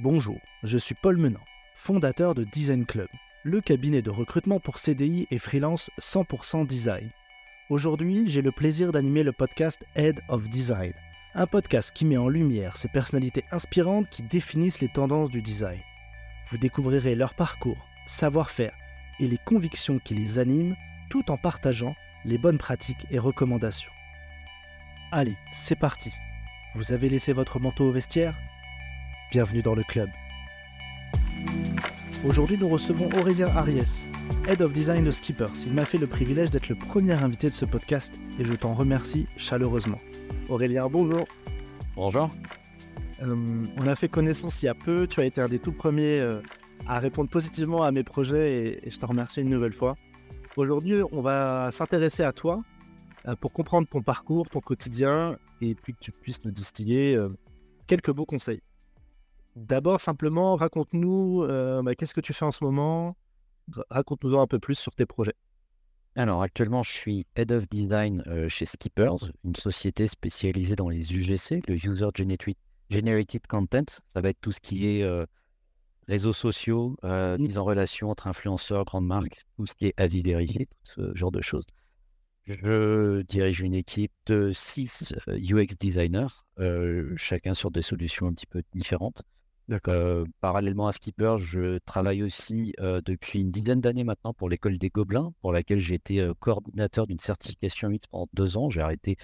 Bonjour, je suis Paul Menant, fondateur de Design Club, le cabinet de recrutement pour CDI et freelance 100% design. Aujourd'hui, j'ai le plaisir d'animer le podcast Head of Design, un podcast qui met en lumière ces personnalités inspirantes qui définissent les tendances du design. Vous découvrirez leur parcours, savoir-faire et les convictions qui les animent tout en partageant les bonnes pratiques et recommandations. Allez, c'est parti. Vous avez laissé votre manteau au vestiaire? Bienvenue dans le club. Aujourd'hui, nous recevons Aurélien Ariès, Head of Design de Skippers. Il m'a fait le privilège d'être le premier invité de ce podcast et je t'en remercie chaleureusement. Aurélien, bonjour. Bonjour. Euh, on a fait connaissance il y a peu. Tu as été un des tout premiers euh, à répondre positivement à mes projets et, et je te remercie une nouvelle fois. Aujourd'hui, on va s'intéresser à toi euh, pour comprendre ton parcours, ton quotidien et puis que tu puisses nous distiller quelques beaux conseils. D'abord, simplement, raconte-nous euh, bah, qu'est-ce que tu fais en ce moment? Ra- Raconte-nous un peu plus sur tes projets. Alors actuellement, je suis Head of Design euh, chez Skippers, une société spécialisée dans les UGC, le User Generated, Content. Ça va être tout ce qui est euh, réseaux sociaux, Mhm. mise en relation entre influenceurs, grandes marques, tout ce qui est avis vérifié, tout ce genre de choses. Je dirige une équipe de six euh, UX designers, euh, chacun sur des solutions un petit peu différentes. Euh, parallèlement à Skipper, je travaille aussi euh, depuis une dizaine d'années maintenant pour l'école des Gobelins, pour laquelle j'ai été euh, coordinateur d'une certification UX pendant deux ans. J'ai arrêté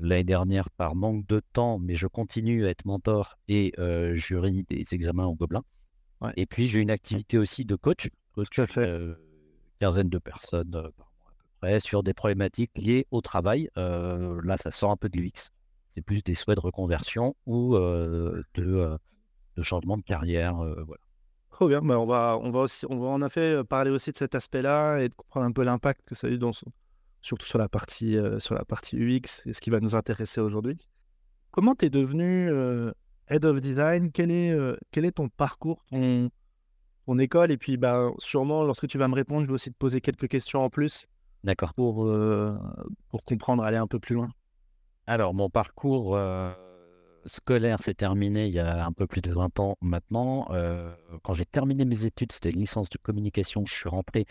l'année dernière par manque de temps, mais je continue à être mentor et jury des examens au Gobelin. Ouais. Et puis j'ai une activité aussi de coach, coach euh, quinzaine de personnes par mois à peu près, sur des problématiques liées au travail. Là, ça sort un peu de l'UX. C'est plus des souhaits de reconversion ou de, de changement de carrière. euh, voilà. Trop bien. Bah, on va, on va aussi, on va en effet euh, parler aussi de cet aspect-là et de comprendre un peu l'impact que ça a eu dans surtout sur la partie, euh, sur la partie UX et ce qui va nous intéresser aujourd'hui. Comment tu es devenu euh, Head of Design? Quel est, quel est ton parcours, ton, ton école? Et puis, bah, sûrement, lorsque tu vas me répondre, je vais aussi te poser quelques questions en plus D'accord. pour, pour comprendre, aller un peu plus loin. Alors, mon parcours scolaire s'est terminé il y a un peu plus de 20 ans maintenant. Euh, quand j'ai terminé mes études, c'était une licence de communication. Je suis rentré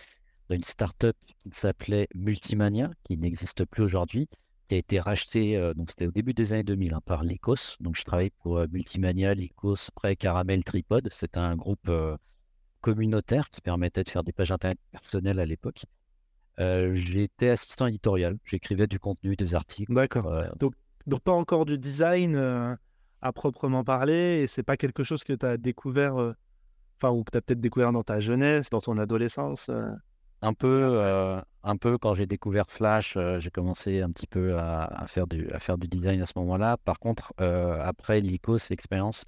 dans une start-up qui s'appelait Multimania, qui n'existe plus aujourd'hui, qui a été rachetée, euh, donc c'était au début des années 2000, hein, par Lycos. Donc, je travaillais pour euh, Multimania, Lycos, Prêt, Caramel, Tripod. C'était un groupe communautaire qui permettait de faire des pages internet personnelles à l'époque. J'étais assistant éditorial. J'écrivais du contenu, des articles. D'accord. Donc, pas encore du design euh, à proprement parler, et c'est pas quelque chose que tu as découvert, euh, enfin, ou que tu as peut-être découvert dans ta jeunesse, dans ton adolescence. euh? Un peu, un peu quand j'ai découvert Flash, j'ai commencé un petit peu à, à faire du, à faire du design à ce moment-là. Par contre, après l'ICOS, l'expérience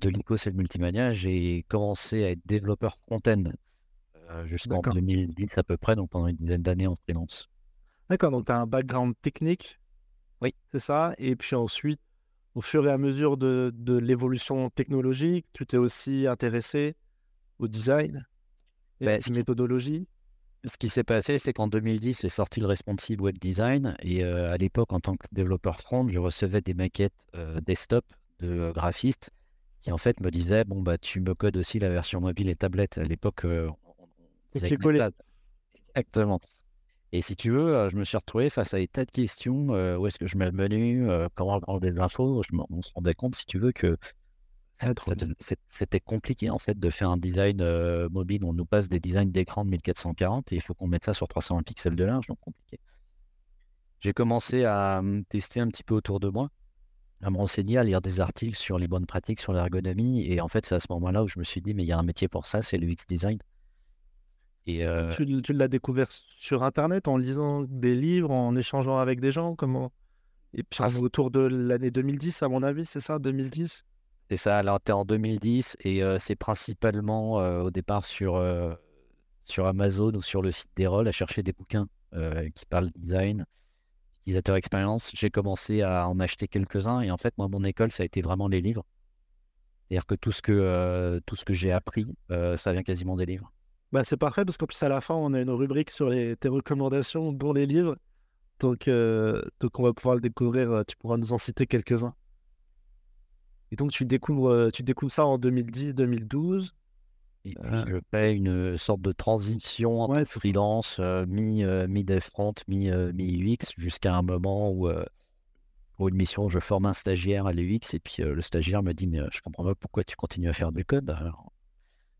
de l'ICOS et le Multimania, j'ai commencé à être développeur front-end jusqu'en D'accord. 2010 à peu près, donc pendant une dizaine d'années en freelance. D'accord, donc tu as un background technique. Oui. C'est ça. Et puis ensuite, au fur et à mesure de, de l'évolution technologique, tu t'es aussi intéressé au design et Ben, à ce qui- méthodologies. Ce qui s'est passé, c'est qu'en 2010 est sorti le responsive web design et euh, à l'époque, en tant que développeur front, je recevais des maquettes euh, desktop de graphistes qui en fait me disaient bon bah tu me codes aussi la version mobile et tablette. À l'époque, euh, on-. Exactement. Et si tu veux, je me suis retrouvé face à des tas de questions. euh, où est-ce que je mets le menu euh, Comment l'info Je me- On se rendait compte, si tu veux, que c'était compliqué en fait de faire un design euh, mobile. On nous passe des designs d'écran de 1440 et il faut qu'on mette ça sur 320 pixels de large, donc compliqué. J'ai commencé à hum, tester un petit peu autour de moi, à me renseigner, à lire des articles sur les bonnes pratiques, sur l'ergonomie. Et en fait, c'est à ce moment-là où je me suis dit, mais il y a un métier pour ça, c'est le UX design. Et euh, Tu, tu l'as découvert sur Internet en lisant des livres, en échangeant avec des gens comment? Et puis Ah, autour de l'année 2010, à mon avis, c'est ça 2010 C'est ça, alors t'es en 2010 et euh, c'est principalement euh, au départ sur, sur Amazon ou sur le site d'Erol à chercher des bouquins qui parlent design, utilisateur expérience. J'ai commencé à en acheter quelques-uns et en fait, moi, mon école, ça a été vraiment les livres. C'est-à-dire que tout ce que, tout ce que j'ai appris, ça vient quasiment des livres. Bah, c'est parfait parce qu'en plus à la fin on a une rubrique sur les, tes recommandations dont les livres. Donc, euh, donc on va pouvoir le découvrir, euh, tu pourras nous en citer quelques-uns. Et donc, tu découvres, tu découvres ça en 2010-2012. Et puis, je fais une sorte de transition entre freelance, mi, mi dev front, mi, mi UX, jusqu'à un moment où, pour une mission, je forme un stagiaire à l'UX, et puis le stagiaire me dit, mais je comprends pas pourquoi tu continues à faire du code. Alors,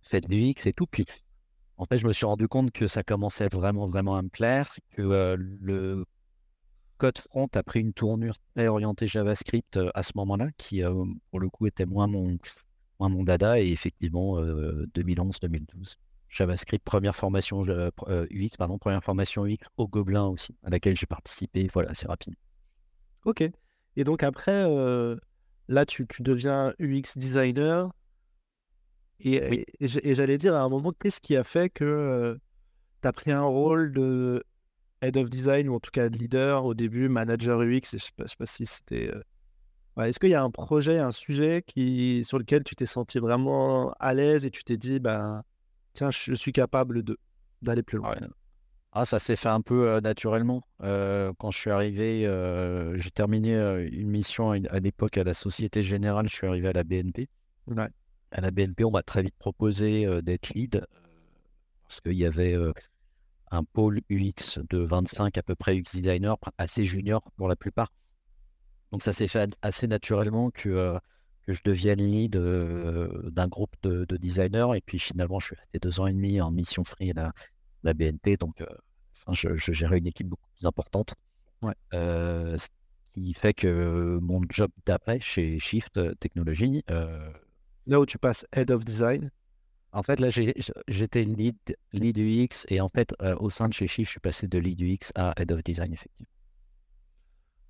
fais de l'UX et tout. Puis, en fait, je me suis rendu compte que ça commençait à être vraiment, vraiment à me plaire, que le code front a pris une tournure très orientée JavaScript à ce moment-là, qui, pour le coup, était moins mon mon dada et effectivement 2011-2012. JavaScript, première formation UX, pardon, première formation UX au Gobelin aussi, à laquelle j'ai participé. Voilà, c'est rapide. Ok. Et donc après, là, tu, deviens UX designer. Et, et, j'allais dire à un moment, qu'est-ce qui a fait que tu as pris un rôle de head of design ou en tout cas de leader au début, manager UX Je ne sais, sais, pas si c'était est-ce qu'il y a un projet, un sujet qui, sur lequel tu t'es senti vraiment à l'aise et tu t'es dit, bah, tiens, je suis capable de, d'aller plus loin? Ah, ça s'est fait un peu naturellement. quand je suis arrivé, j'ai terminé une mission à, l'époque à la Société Générale, je suis arrivé à la BNP. À la BNP, on m'a très vite proposé d'être lead parce qu'il y avait un pôle UX de 25 à peu près UX designers, assez junior pour la plupart. Donc ça s'est fait assez naturellement que, que je devienne lead d'un groupe de, designers. Et puis finalement, je suis resté deux ans et demi en mission free à la, BNP. Donc je, gérais une équipe beaucoup plus importante. ce qui fait que mon job d'après chez Shift Technology. Là où tu passes Head of Design. En fait, là, j'étais lead, lead UX et en fait, au sein de chez Shift, je suis passé de lead UX à Head of Design, effectivement.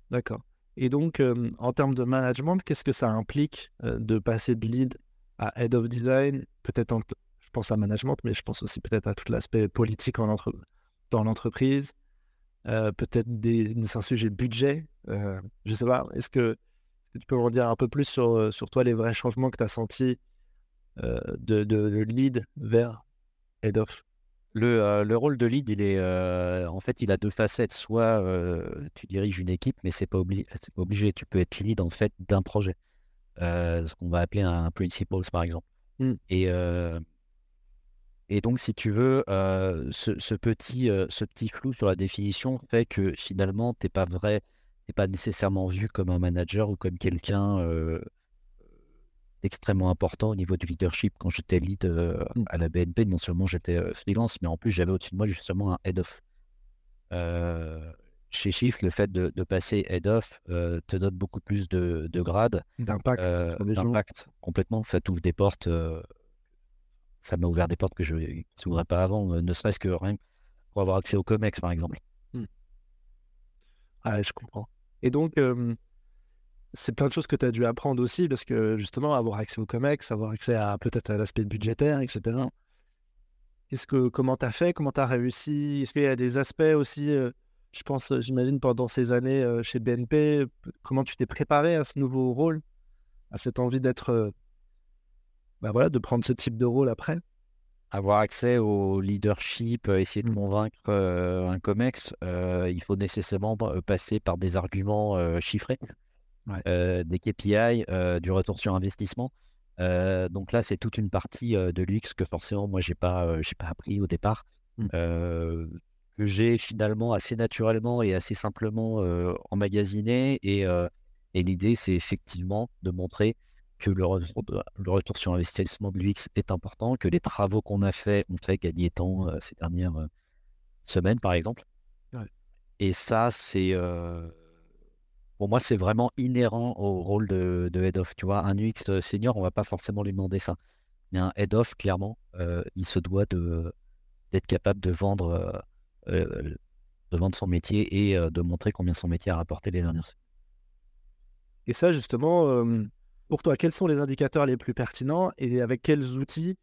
D'accord. Et donc, en termes de management, qu'est-ce que ça implique de passer de lead à head of design? Peut-être, je pense à management, mais je pense aussi peut-être à tout l'aspect politique en entre... dans l'entreprise. peut-être des... un sujet budget. je ne sais pas. Est-ce que... tu peux en dire un peu plus sur, sur toi, les vrais changements que tu as sentis de, de lead vers head of le, le, rôle de lead, il est, en fait, il a deux facettes. Soit tu diriges une équipe, mais c'est pas, obligé, pas obligé. Tu peux être lead en fait d'un projet, ce qu'on va appeler un principal par exemple. Mmh. Et, et donc, si tu veux, ce, ce, petit, ce petit flou sur la définition fait que finalement, tu n'es pas vrai, t'es pas nécessairement vu comme un manager ou comme quelqu'un extrêmement important au niveau du leadership quand j'étais lead euh, mmh. à la BNP. Non seulement j'étais euh, freelance, mais en plus j'avais au-dessus de moi justement un head of. Euh, chez Shift, le fait de, passer head of te donne beaucoup plus de, de grades. D'impact. D'impact, complètement. Ça t'ouvre des portes. ça m'a ouvert des portes que je ne s'ouvrais pas avant, ne serait-ce que rien pour avoir accès au COMEX, par exemple. Ah, je comprends. Et donc, c'est plein de choses que tu as dû apprendre aussi, parce que justement, avoir accès au COMEX, avoir accès à peut-être à l'aspect budgétaire, etc. Est-ce que comment tu as fait, comment tu as réussi? Est-ce qu'il y a des aspects aussi, euh, je pense, euh, j'imagine, pendant ces années euh, chez BNP, comment tu t'es préparé à ce nouveau rôle, à cette envie d'être, bah voilà, de prendre ce type de rôle après? Avoir accès au leadership, essayer de mmh. convaincre un COMEX, il faut nécessairement passer par des arguments chiffrés. Euh, des KPI, euh, du retour sur investissement. Euh, donc là, c'est toute une partie de l'UX que forcément, moi, j'ai pas, j'ai pas appris au départ, mmh. que j'ai finalement assez naturellement et assez simplement emmagasiné. Et, et l'idée, c'est effectivement de montrer que le retour, le retour, sur investissement de l'UX est important, que les travaux qu'on a fait ont fait gagner temps ces dernières semaines, par exemple. Et ça, c'est pour moi, c'est vraiment inhérent au rôle de, head-off. Tu vois, un UX euh, senior, on va pas forcément lui demander ça. Mais un head-off, clairement, euh, il se doit d'être capable de vendre, euh, de vendre son métier et de montrer combien son métier a rapporté les dernières semaines. Et ça, justement, pour toi, quels sont les indicateurs les plus pertinents et avec quels outils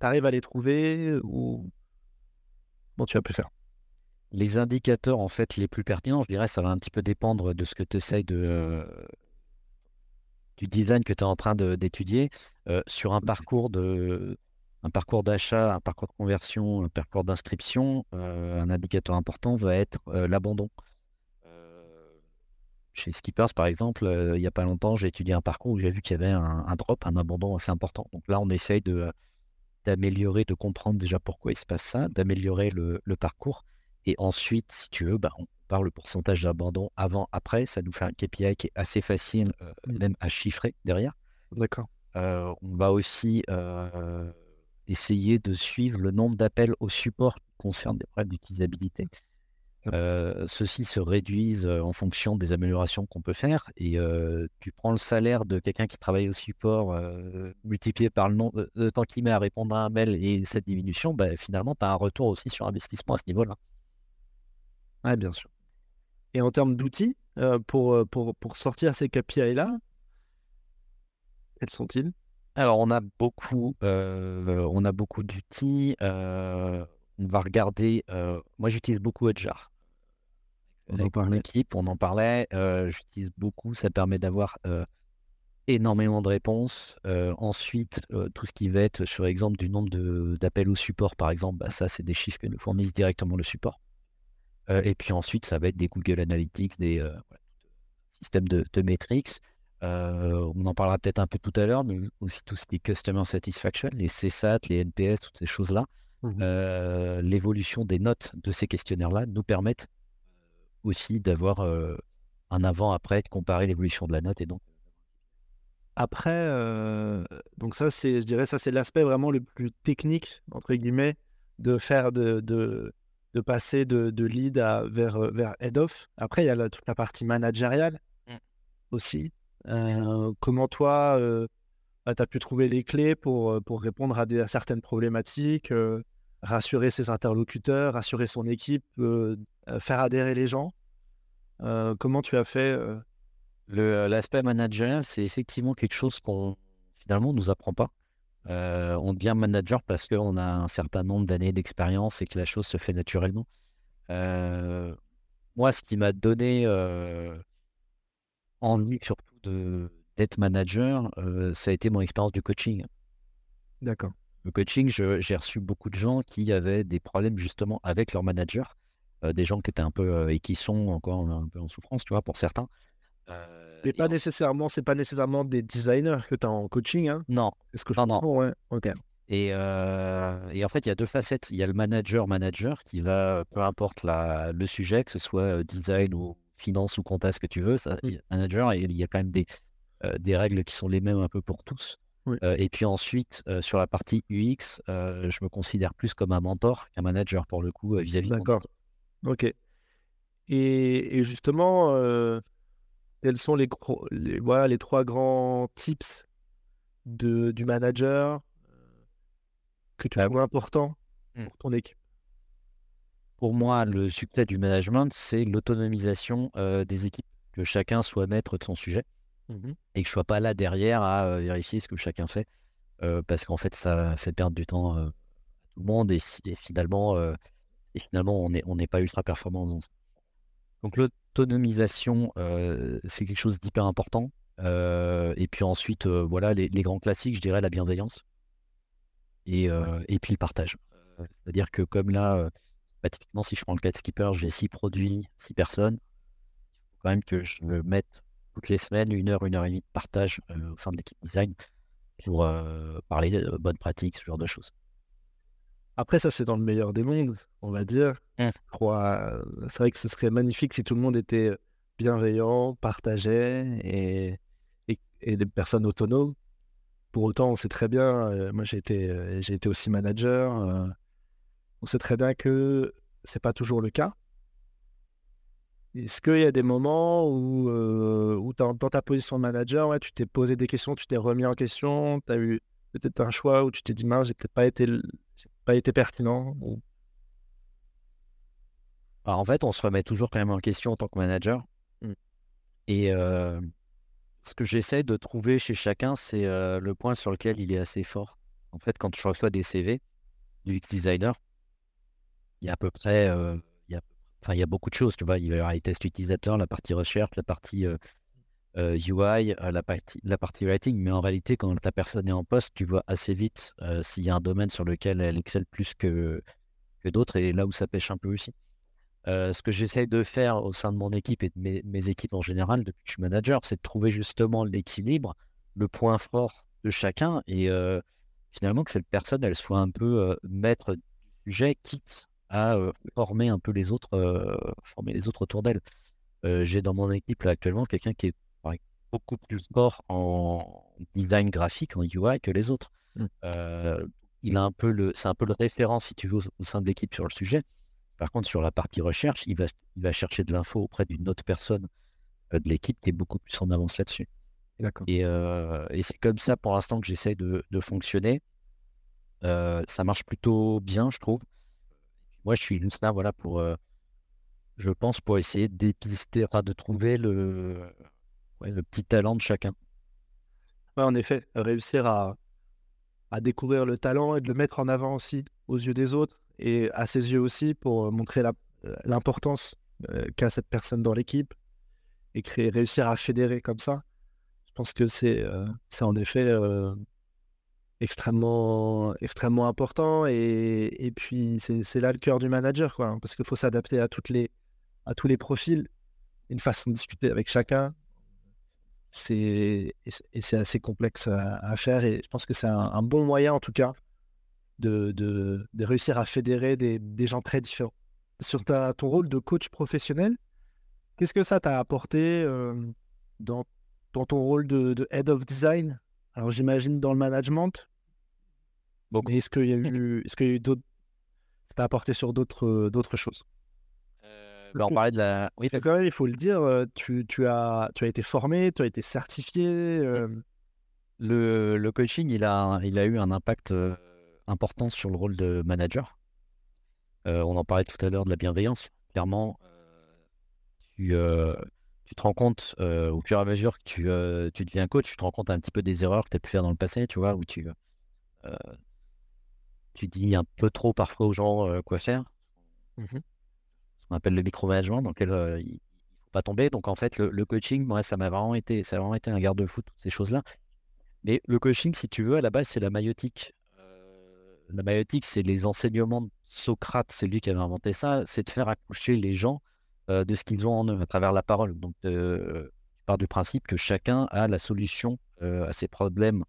tu arrives à les trouver ou bon, tu as pu faire? Les indicateurs en fait les plus pertinents, je dirais, ça va un petit peu dépendre de ce que tu essayes de euh, du design que tu es en train d'étudier euh, sur un parcours de un parcours d'achat, un parcours de conversion, un parcours d'inscription. Euh, un indicateur important va être l'abandon. Chez Skippers, par exemple, il n'y a pas longtemps, j'ai étudié un parcours où j'ai vu qu'il y avait un, drop, un abandon assez important. Donc là, on essaye de, d'améliorer, de comprendre déjà pourquoi il se passe ça, d'améliorer le, parcours. Et ensuite, si tu veux, bah, on parle le pourcentage d'abandon avant, après. Ça nous fait un KPI qui est assez facile, mmh. même à chiffrer derrière. D'accord. on va aussi essayer de suivre le nombre d'appels au support qui concernent des problèmes d'utilisabilité. Euh, ceux-ci se réduisent en fonction des améliorations qu'on peut faire. Et tu prends le salaire de quelqu'un qui travaille au support multiplié par le nombre de temps qu'il met à répondre à un mail et cette diminution, bah, finalement, tu as un retour aussi sur investissement à ce niveau-là. Oui, bien sûr. Et en termes d'outils, pour, pour, pour, sortir ces KPI-là, quels sont-ils? Alors, on a beaucoup, on a beaucoup d'outils. On va regarder. moi, j'utilise beaucoup Hotjar on en parlait. équipe, on en parlait. J'utilise beaucoup, ça permet d'avoir énormément de réponses. ensuite, tout ce qui va être sur exemple du nombre d'appels au support, par exemple, bah, ça, c'est des chiffres que nous fournissent directement le support. et puis ensuite, ça va être des Google Analytics, des systèmes de, de metrics. on en parlera peut-être un peu tout à l'heure, mais aussi tout ce qui est Customer Satisfaction, les CSAT, les NPS, toutes ces choses-là. Mmh l'évolution des notes de ces questionnaires-là nous permettent aussi d'avoir un avant-après, de comparer l'évolution de la note et donc. Après, donc ça, c'est, je dirais, ça, c'est l'aspect vraiment le plus technique, entre guillemets, de faire de, de, de passer de, de lead à, vers, vers head-off. Après, il y a la, toute la partie managériale mmh. aussi. comment toi, bah, tu as pu trouver les clés pour, pour répondre à, des, à certaines problématiques, rassurer ses interlocuteurs, rassurer son équipe, faire adhérer les gens? Comment tu as fait L'aspect managérial, c'est effectivement quelque chose qu'on finalement nous apprend pas. on devient manager parce qu'on a un certain nombre d'années d'expérience et que la chose se fait naturellement. moi, ce qui m'a donné envie surtout d'être manager, ça a été mon expérience du coaching. D'accord. Le coaching, j'ai reçu beaucoup de gens qui avaient des problèmes justement avec leur manager, euh, des gens qui étaient un peu euh, et qui sont encore un peu en souffrance, tu vois, pour certains. Euh, mais pas nécessairement, c'est pas nécessairement des designers que tu as en coaching, hein Non. Est-ce que je non, non. Ouais. Ok. Et, et, en fait, il y a deux facettes. Il y a le manager-manager qui va, peu importe la, le sujet, que ce soit design ou finance ou compta, ce que tu veux, ça, mmh. manager, et il y a quand même des, des règles qui sont les mêmes un peu pour tous et puis ensuite, sur la partie UX, je me considère plus comme un mentor qu'un manager pour le coup vis-à-vis de D'accord. Ok. Et, et justement, quels sont les, les, voilà, les trois grands tips de, du manager que tu bah trouves importants mmh. pour ton équipe? Pour moi, le succès du management, c'est l'autonomisation des équipes, que chacun soit maître de son sujet. Mmh et que je sois pas là derrière à vérifier ce que chacun fait, parce qu'en fait, ça fait perdre du temps à tout le monde et, finalement, et finalement, on n'est on pas ultra performant dans Donc l'autonomisation, c'est quelque chose d'hyper important. et puis ensuite, voilà, les, grands classiques, je dirais la bienveillance et, et puis le partage. C'est-à-dire que comme là, bah, typiquement, si je prends le cas de Skipper, j'ai six produits, six personnes. Il faut quand même que je me mette toutes les semaines, une heure, une heure et demie de partage au sein de l'équipe design pour parler de bonnes pratiques, ce genre de choses. Après, ça, c'est dans le meilleur des mondes, on va dire. Mmh. C'est vrai que ce serait magnifique si tout le monde était bienveillant, partageait et, et, des personnes autonomes. Pour autant, on sait très bien, moi j'ai été, j'ai été aussi manager, on sait très bien que c'est pas toujours le cas. Est-ce qu'il y a des moments où, euh, où dans, ta position de manager, ouais, tu t'es posé des questions, tu t'es remis en question, tu as eu peut-être un choix où tu t'es dit, mince, j'ai peut-être pas été, pas été pertinent en fait, on se remet toujours quand même en question en tant que manager. Mmh. Et euh, ce que j'essaie de trouver chez chacun, c'est euh, le point sur lequel il est assez fort. En fait, quand je reçois des CV du X-Designer, il y a à peu près Enfin, il y a beaucoup de choses, tu vois. Il y avoir les tests utilisateurs, la partie recherche, la partie UI, la, partie, la partie writing. Mais en réalité, quand ta personne est en poste, tu vois assez vite s'il y a un domaine sur lequel elle excelle plus que, que d'autres et là où ça pêche un peu aussi. ce que j'essaye de faire au sein de mon équipe et de mes, équipes en général depuis que je suis manager, c'est de trouver justement l'équilibre, le point fort de chacun et finalement que cette personne, elle soit un peu maître du sujet, quitte à former un peu les autres, former les autres autour d'elle. J'ai dans mon équipe actuellement quelqu'un qui est beaucoup plus fort en design graphique, en UI que les autres. Mmh. il a un peu le, c'est un peu le référent si tu veux au, sein de l'équipe sur le sujet. Par contre, sur la partie recherche, il va, il va chercher de l'info auprès d'une autre personne de l'équipe qui est beaucoup plus en avance là-dessus. Et, et c'est comme ça pour l'instant que j'essaie de, de, fonctionner. ça marche plutôt bien, je trouve. Moi, je suis là, voilà, pour, je pense, pour essayer de dépister, de trouver le, petit talent de chacun. Ouais, en effet, réussir à, découvrir le talent et de le mettre en avant aussi aux yeux des autres et à ses yeux aussi pour montrer l'importance qu'a cette personne dans l'équipe et créer, réussir à fédérer comme ça. Je pense que c'est en effet extrêmement, extrêmement important. Et, et puis, c'est là le cœur du manager, quoi, hein, parce qu'il faut s'adapter à, toutes les, à tous les profils, une façon de discuter avec chacun. Et c'est assez complexe à, faire. Et je pense que c'est un, bon moyen, en tout cas, de, de, de réussir à fédérer des, des, gens très différents. Sur ta, ton rôle de coach professionnel, qu'est-ce que ça t'a apporté dans, dans ton rôle de head of design? Alors j'imagine dans le management, est-ce qu'il y a eu, est-ce qu'il y a eu d'autres, ça apporté sur d'autres, euh, d'autres choses? Euh, bah, On parlait de la. Oui, quand même, il faut le dire, euh, tu, tu, as, tu as été formé, tu as été certifié. Le, le, coaching, il a, il a eu un impact important sur le rôle de manager. on en parlait tout à l'heure de la bienveillance. Clairement, tu, tu te rends compte au fur et à mesure que tu, tu, deviens coach, tu te rends compte un petit peu des erreurs que tu as pu faire dans le passé, tu vois, où tu, tu dis un peu trop parfois aux gens quoi faire. Mmh Ce qu'on appelle le micromanagement, dans lequel il ne faut pas tomber. Donc en fait, le, coaching, moi, ça m'a vraiment été, ça a vraiment été un garde-fou, toutes ces choses-là. Mais le coaching, si tu veux, à la base, c'est la maïotique. La maïotique, c'est les enseignements de Socrate, c'est lui qui avait inventé ça, c'est de faire accoucher les gens de ce qu'ils ont en eux à travers la parole. Donc, tu pars du principe que chacun a la solution à ses problèmes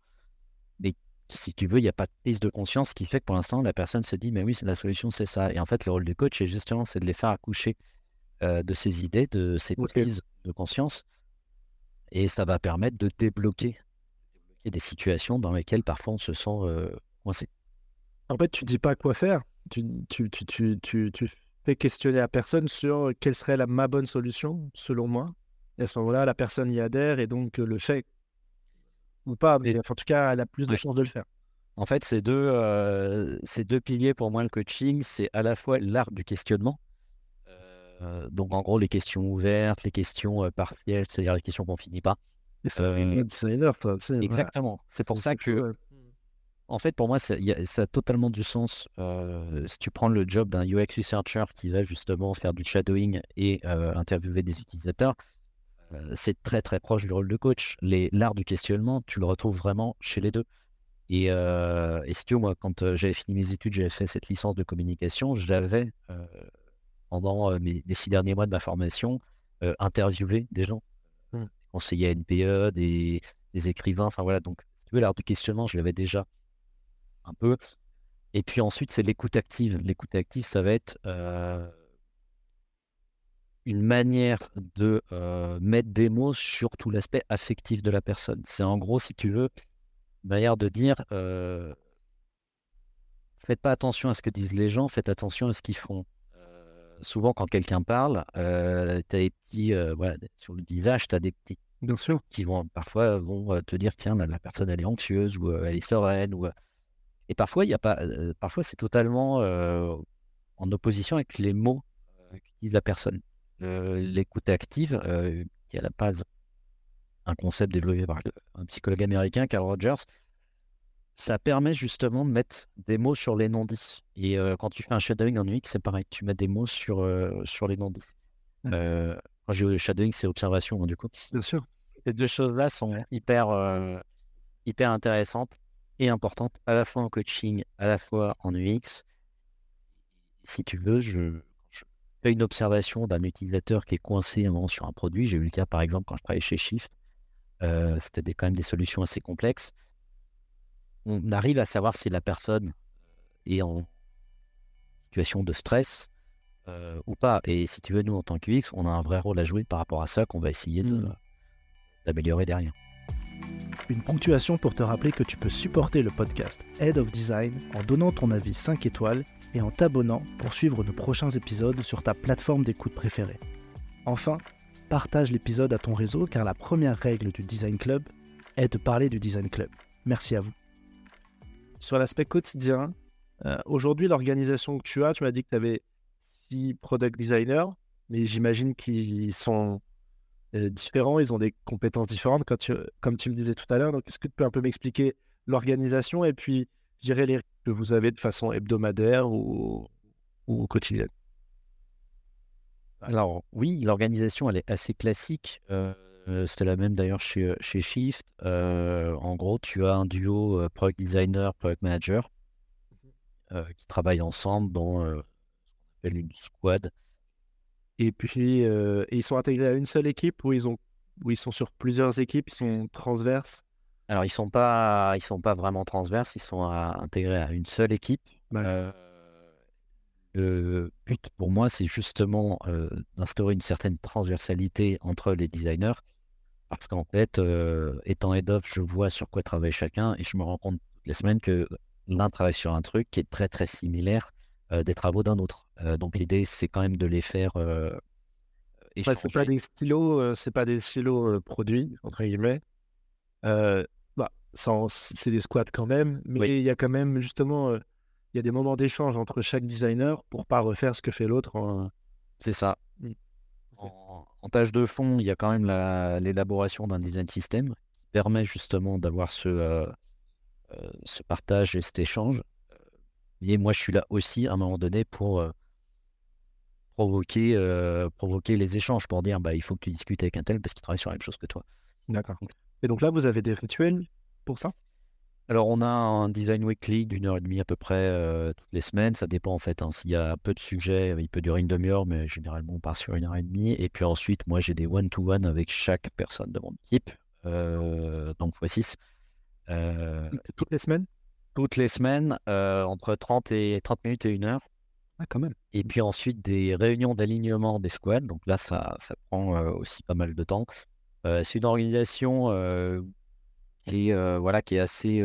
si tu veux, il n'y a pas de prise de conscience qui fait que pour l'instant, la personne se dit, mais oui, la solution, c'est ça. Et en fait, le rôle du coach, c'est justement, c'est de les faire accoucher euh, de ces idées, de ces prises de conscience. Et ça va permettre de débloquer, des situations dans lesquelles parfois on se sent euh, coincé. En fait, tu dis pas quoi faire. Tu, tu, tu, tu, fais questionner la personne sur quelle serait la, ma bonne solution, selon moi. Et à ce moment-là, la personne y adhère et donc le fait ou pas, mais en tout cas, elle a plus de chances de le faire. En fait, c'est deux, euh, deux piliers pour moi le coaching. C'est à la fois l'art du questionnement. Euh, donc, en gros, les questions ouvertes, les questions euh, partielles, c'est-à-dire les questions qu'on finit pas. designer, toi, exactement. C'est pour ça que, en fait, pour moi, ça, a, totalement du sens. si tu prends le job d'un UX researcher qui va justement faire du shadowing et interviewer des utilisateurs, c'est très très proche du rôle de coach. L'art du questionnement, tu le retrouves vraiment chez les deux. Et, si tu veux, moi, quand j'avais fini mes études, j'avais fait cette licence de communication, j'avais, pendant mes, les six derniers mois de ma formation, interviewé des gens, mmh. conseillers à NPE, des, des écrivains, enfin voilà. Donc, si tu veux, l'art du questionnement, je l'avais déjà un peu. Et puis ensuite, c'est l'écoute active. L'écoute active, ça va être une manière de mettre des mots sur tout l'aspect affectif de la personne. C'est en gros, si tu veux, une manière de dire faites pas attention à ce que disent les gens, faites attention à ce qu'ils font. souvent, quand quelqu'un parle, tu as des petits, voilà, sur le visage, tu as des petits Bien sûr. qui vont parfois vont te dire tiens, la, personne elle est anxieuse ou elle est sereine. Ou, et parfois, il a pas, parfois c'est totalement en opposition avec les mots qu'utilise la personne l'écoute active, euh, qui est à la base un concept développé par un psychologue américain, Carl Rogers, ça permet justement de mettre des mots sur les non-dits. Et euh, quand tu fais un shadowing en UX, c'est pareil, tu mets des mots sur, euh, sur les non-dits. quand j'ai le shadowing, c'est observation, hein, du coup. Bien sûr. Ces deux choses-là sont hyper, hyper intéressantes et importantes, à la fois en coaching, à la fois en UX. Si tu veux, je, une observation d'un utilisateur qui est coincé un moment sur un produit. J'ai eu le cas, par exemple, quand je travaillais chez Shift. Euh, c'était quand même des solutions assez complexes. On arrive à savoir si la personne est en situation de stress euh, ou pas. Et si tu veux, nous, en tant que UX, on a un vrai rôle à jouer par rapport à ça qu'on va essayer Mmh. d'améliorer derrière. Une ponctuation pour te rappeler que tu peux supporter le podcast Head of Design en donnant ton avis 5 étoiles et en t'abonnant pour suivre nos prochains épisodes sur ta plateforme d'écoute préférée. Enfin, partage l'épisode à ton réseau car la première règle du Design Club est de parler du Design Club. Merci à vous. Sur l'aspect quotidien, euh, aujourd'hui l'organisation que tu as, tu m'as dit que tu avais six product designers, mais j'imagine qu'ils sont différents, ils ont des compétences différentes, quand tu- comme tu me disais tout à l'heure. Donc, est-ce que tu peux un peu m'expliquer l'organisation et puis, je dirais, les que vous avez de façon hebdomadaire ou, ou quotidienne? Alors oui, l'organisation, elle est assez classique. Euh, euh, C'était la même d'ailleurs chez, euh, chez Shift. Euh, en gros, tu as un duo euh, product designer, product manager euh, qui travaillent ensemble dans euh, ce qu'on appelle une squad. Et puis, euh, et ils sont intégrés à une seule équipe ou ils, ont, ou ils sont sur plusieurs équipes, ils sont transverses? Alors, ils sont pas, ils sont pas vraiment transverses, ils sont à- intégrés à une seule équipe. Ouais. Euh, le but pour moi, c'est justement euh, d'instaurer une certaine transversalité entre les designers. Parce qu'en fait, étant head of, je vois sur quoi travaille chacun et je me rends compte toutes les semaines que l'un travaille sur un truc qui est très très similaire des travaux d'un autre. Euh, donc l'idée, c'est quand même de les faire euh, Ouais, c'est pas des stylos, euh, c'est pas des stylos euh, produits, entre guillemets. Euh, bah, c'est des squads quand même, mais Oui. il y a quand même, justement, euh, il y a des moments d'échange entre chaque designer pour pas refaire ce que fait l'autre. en- C'est ça. Mm. En, en tâche de fond, il y a quand même la- l'élaboration d'un design system qui permet justement d'avoir ce, euh, euh, ce partage et cet échange. Et moi, je suis là aussi à un moment donné pour euh, provoquer, euh, provoquer les échanges, pour dire bah, il faut que tu discutes avec un tel parce qu'il travaille sur la même chose que toi. D'accord. Et donc là, vous avez des rituels pour ça? Alors, on a un design weekly d'une heure et demie à peu près euh, toutes les semaines. Ça dépend en fait. hein. S'il y a peu de sujets, il peut durer une demi-heure, mais généralement on part sur une heure et demie. Et puis ensuite, moi j'ai des one-to-one avec chaque personne de mon équipe, euh, donc x6. euh, Toutes les semaines? Toutes les semaines, euh, entre 30 et 30 minutes et une heure. Ah, quand même. Et puis ensuite, des réunions d'alignement des squads. Donc là, ça, ça prend euh, aussi pas mal de temps. Euh, c'est une organisation qui, est, voilà, qui est assez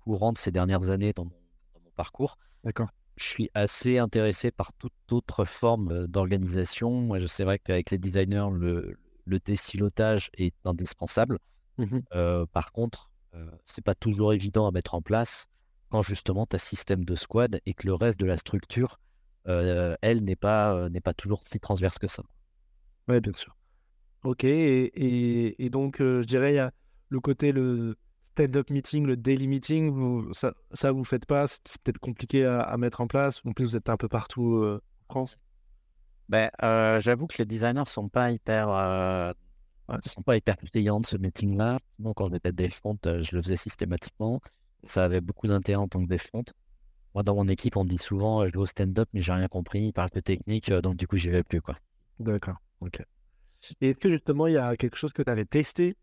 courante ces dernières années dans mon, dans mon parcours. D'accord. Je suis assez intéressé par toute autre forme d'organisation. Moi, je sais vrai qu'avec les designers, le, le désilotage est indispensable. Euh, par contre, c'est pas toujours évident à mettre en place quand justement tu as système de squad et que le reste de la structure, euh, elle, n'est pas, euh, n'est pas toujours si transverse que ça. Oui, bien sûr. Ok, et, et- et donc, euh, je dirais, il y a le côté, le stand-up meeting, le daily meeting, vous, ça, ça vous faites pas, c'est peut-être compliqué à, à mettre en place. En plus, vous êtes un peu partout en France. Ben, euh, j'avoue que les designers sont pas hyper, euh, Ouais. sont pas hyper clients de ce meeting-là. Moi, quand j'étais des front, euh, je le faisais systématiquement. Ça avait beaucoup d'intérêt en tant que front. Moi, dans mon équipe, on me dit souvent, euh, je vais au stand-up, mais j'ai rien compris, il parle que technique, euh, donc du coup, j'y vais plus, quoi. D'accord, ok. Et est-ce que justement, il y a quelque chose que tu avais testé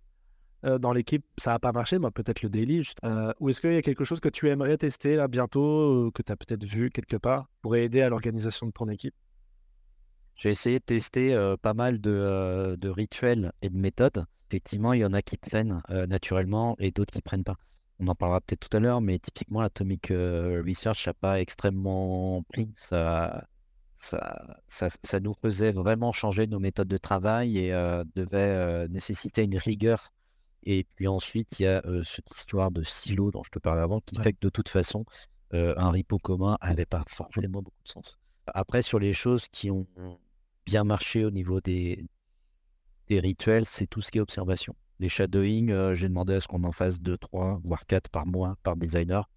euh, dans l'équipe, ça n'a pas marché, bah, peut-être le daily, euh, ou est-ce qu'il y a quelque chose que tu aimerais tester là bientôt, euh, que tu as peut-être vu quelque part, pour aider à l'organisation de ton équipe? J'ai essayé de tester pas mal de, de rituels et de méthodes. Effectivement, il y en a qui prennent naturellement et d'autres qui prennent pas. On en parlera peut-être tout à l'heure, mais typiquement, Atomic euh, Research n'a pas extrêmement pris. Ça, ça, ça, ça nous faisait vraiment changer nos méthodes de travail et euh, devait euh, nécessiter une rigueur. Et puis ensuite, il y a euh, cette histoire de silo dont je te parlais avant, qui Ouais. fait que de toute façon, un repo commun n'avait pas forcément beaucoup de sens. Après, sur les choses qui ont bien marché au niveau des, des rituels, c'est tout ce qui est observation. Les shadowing, euh, j'ai demandé à ce qu'on en fasse 2, 3, voire 4 par mois par designer,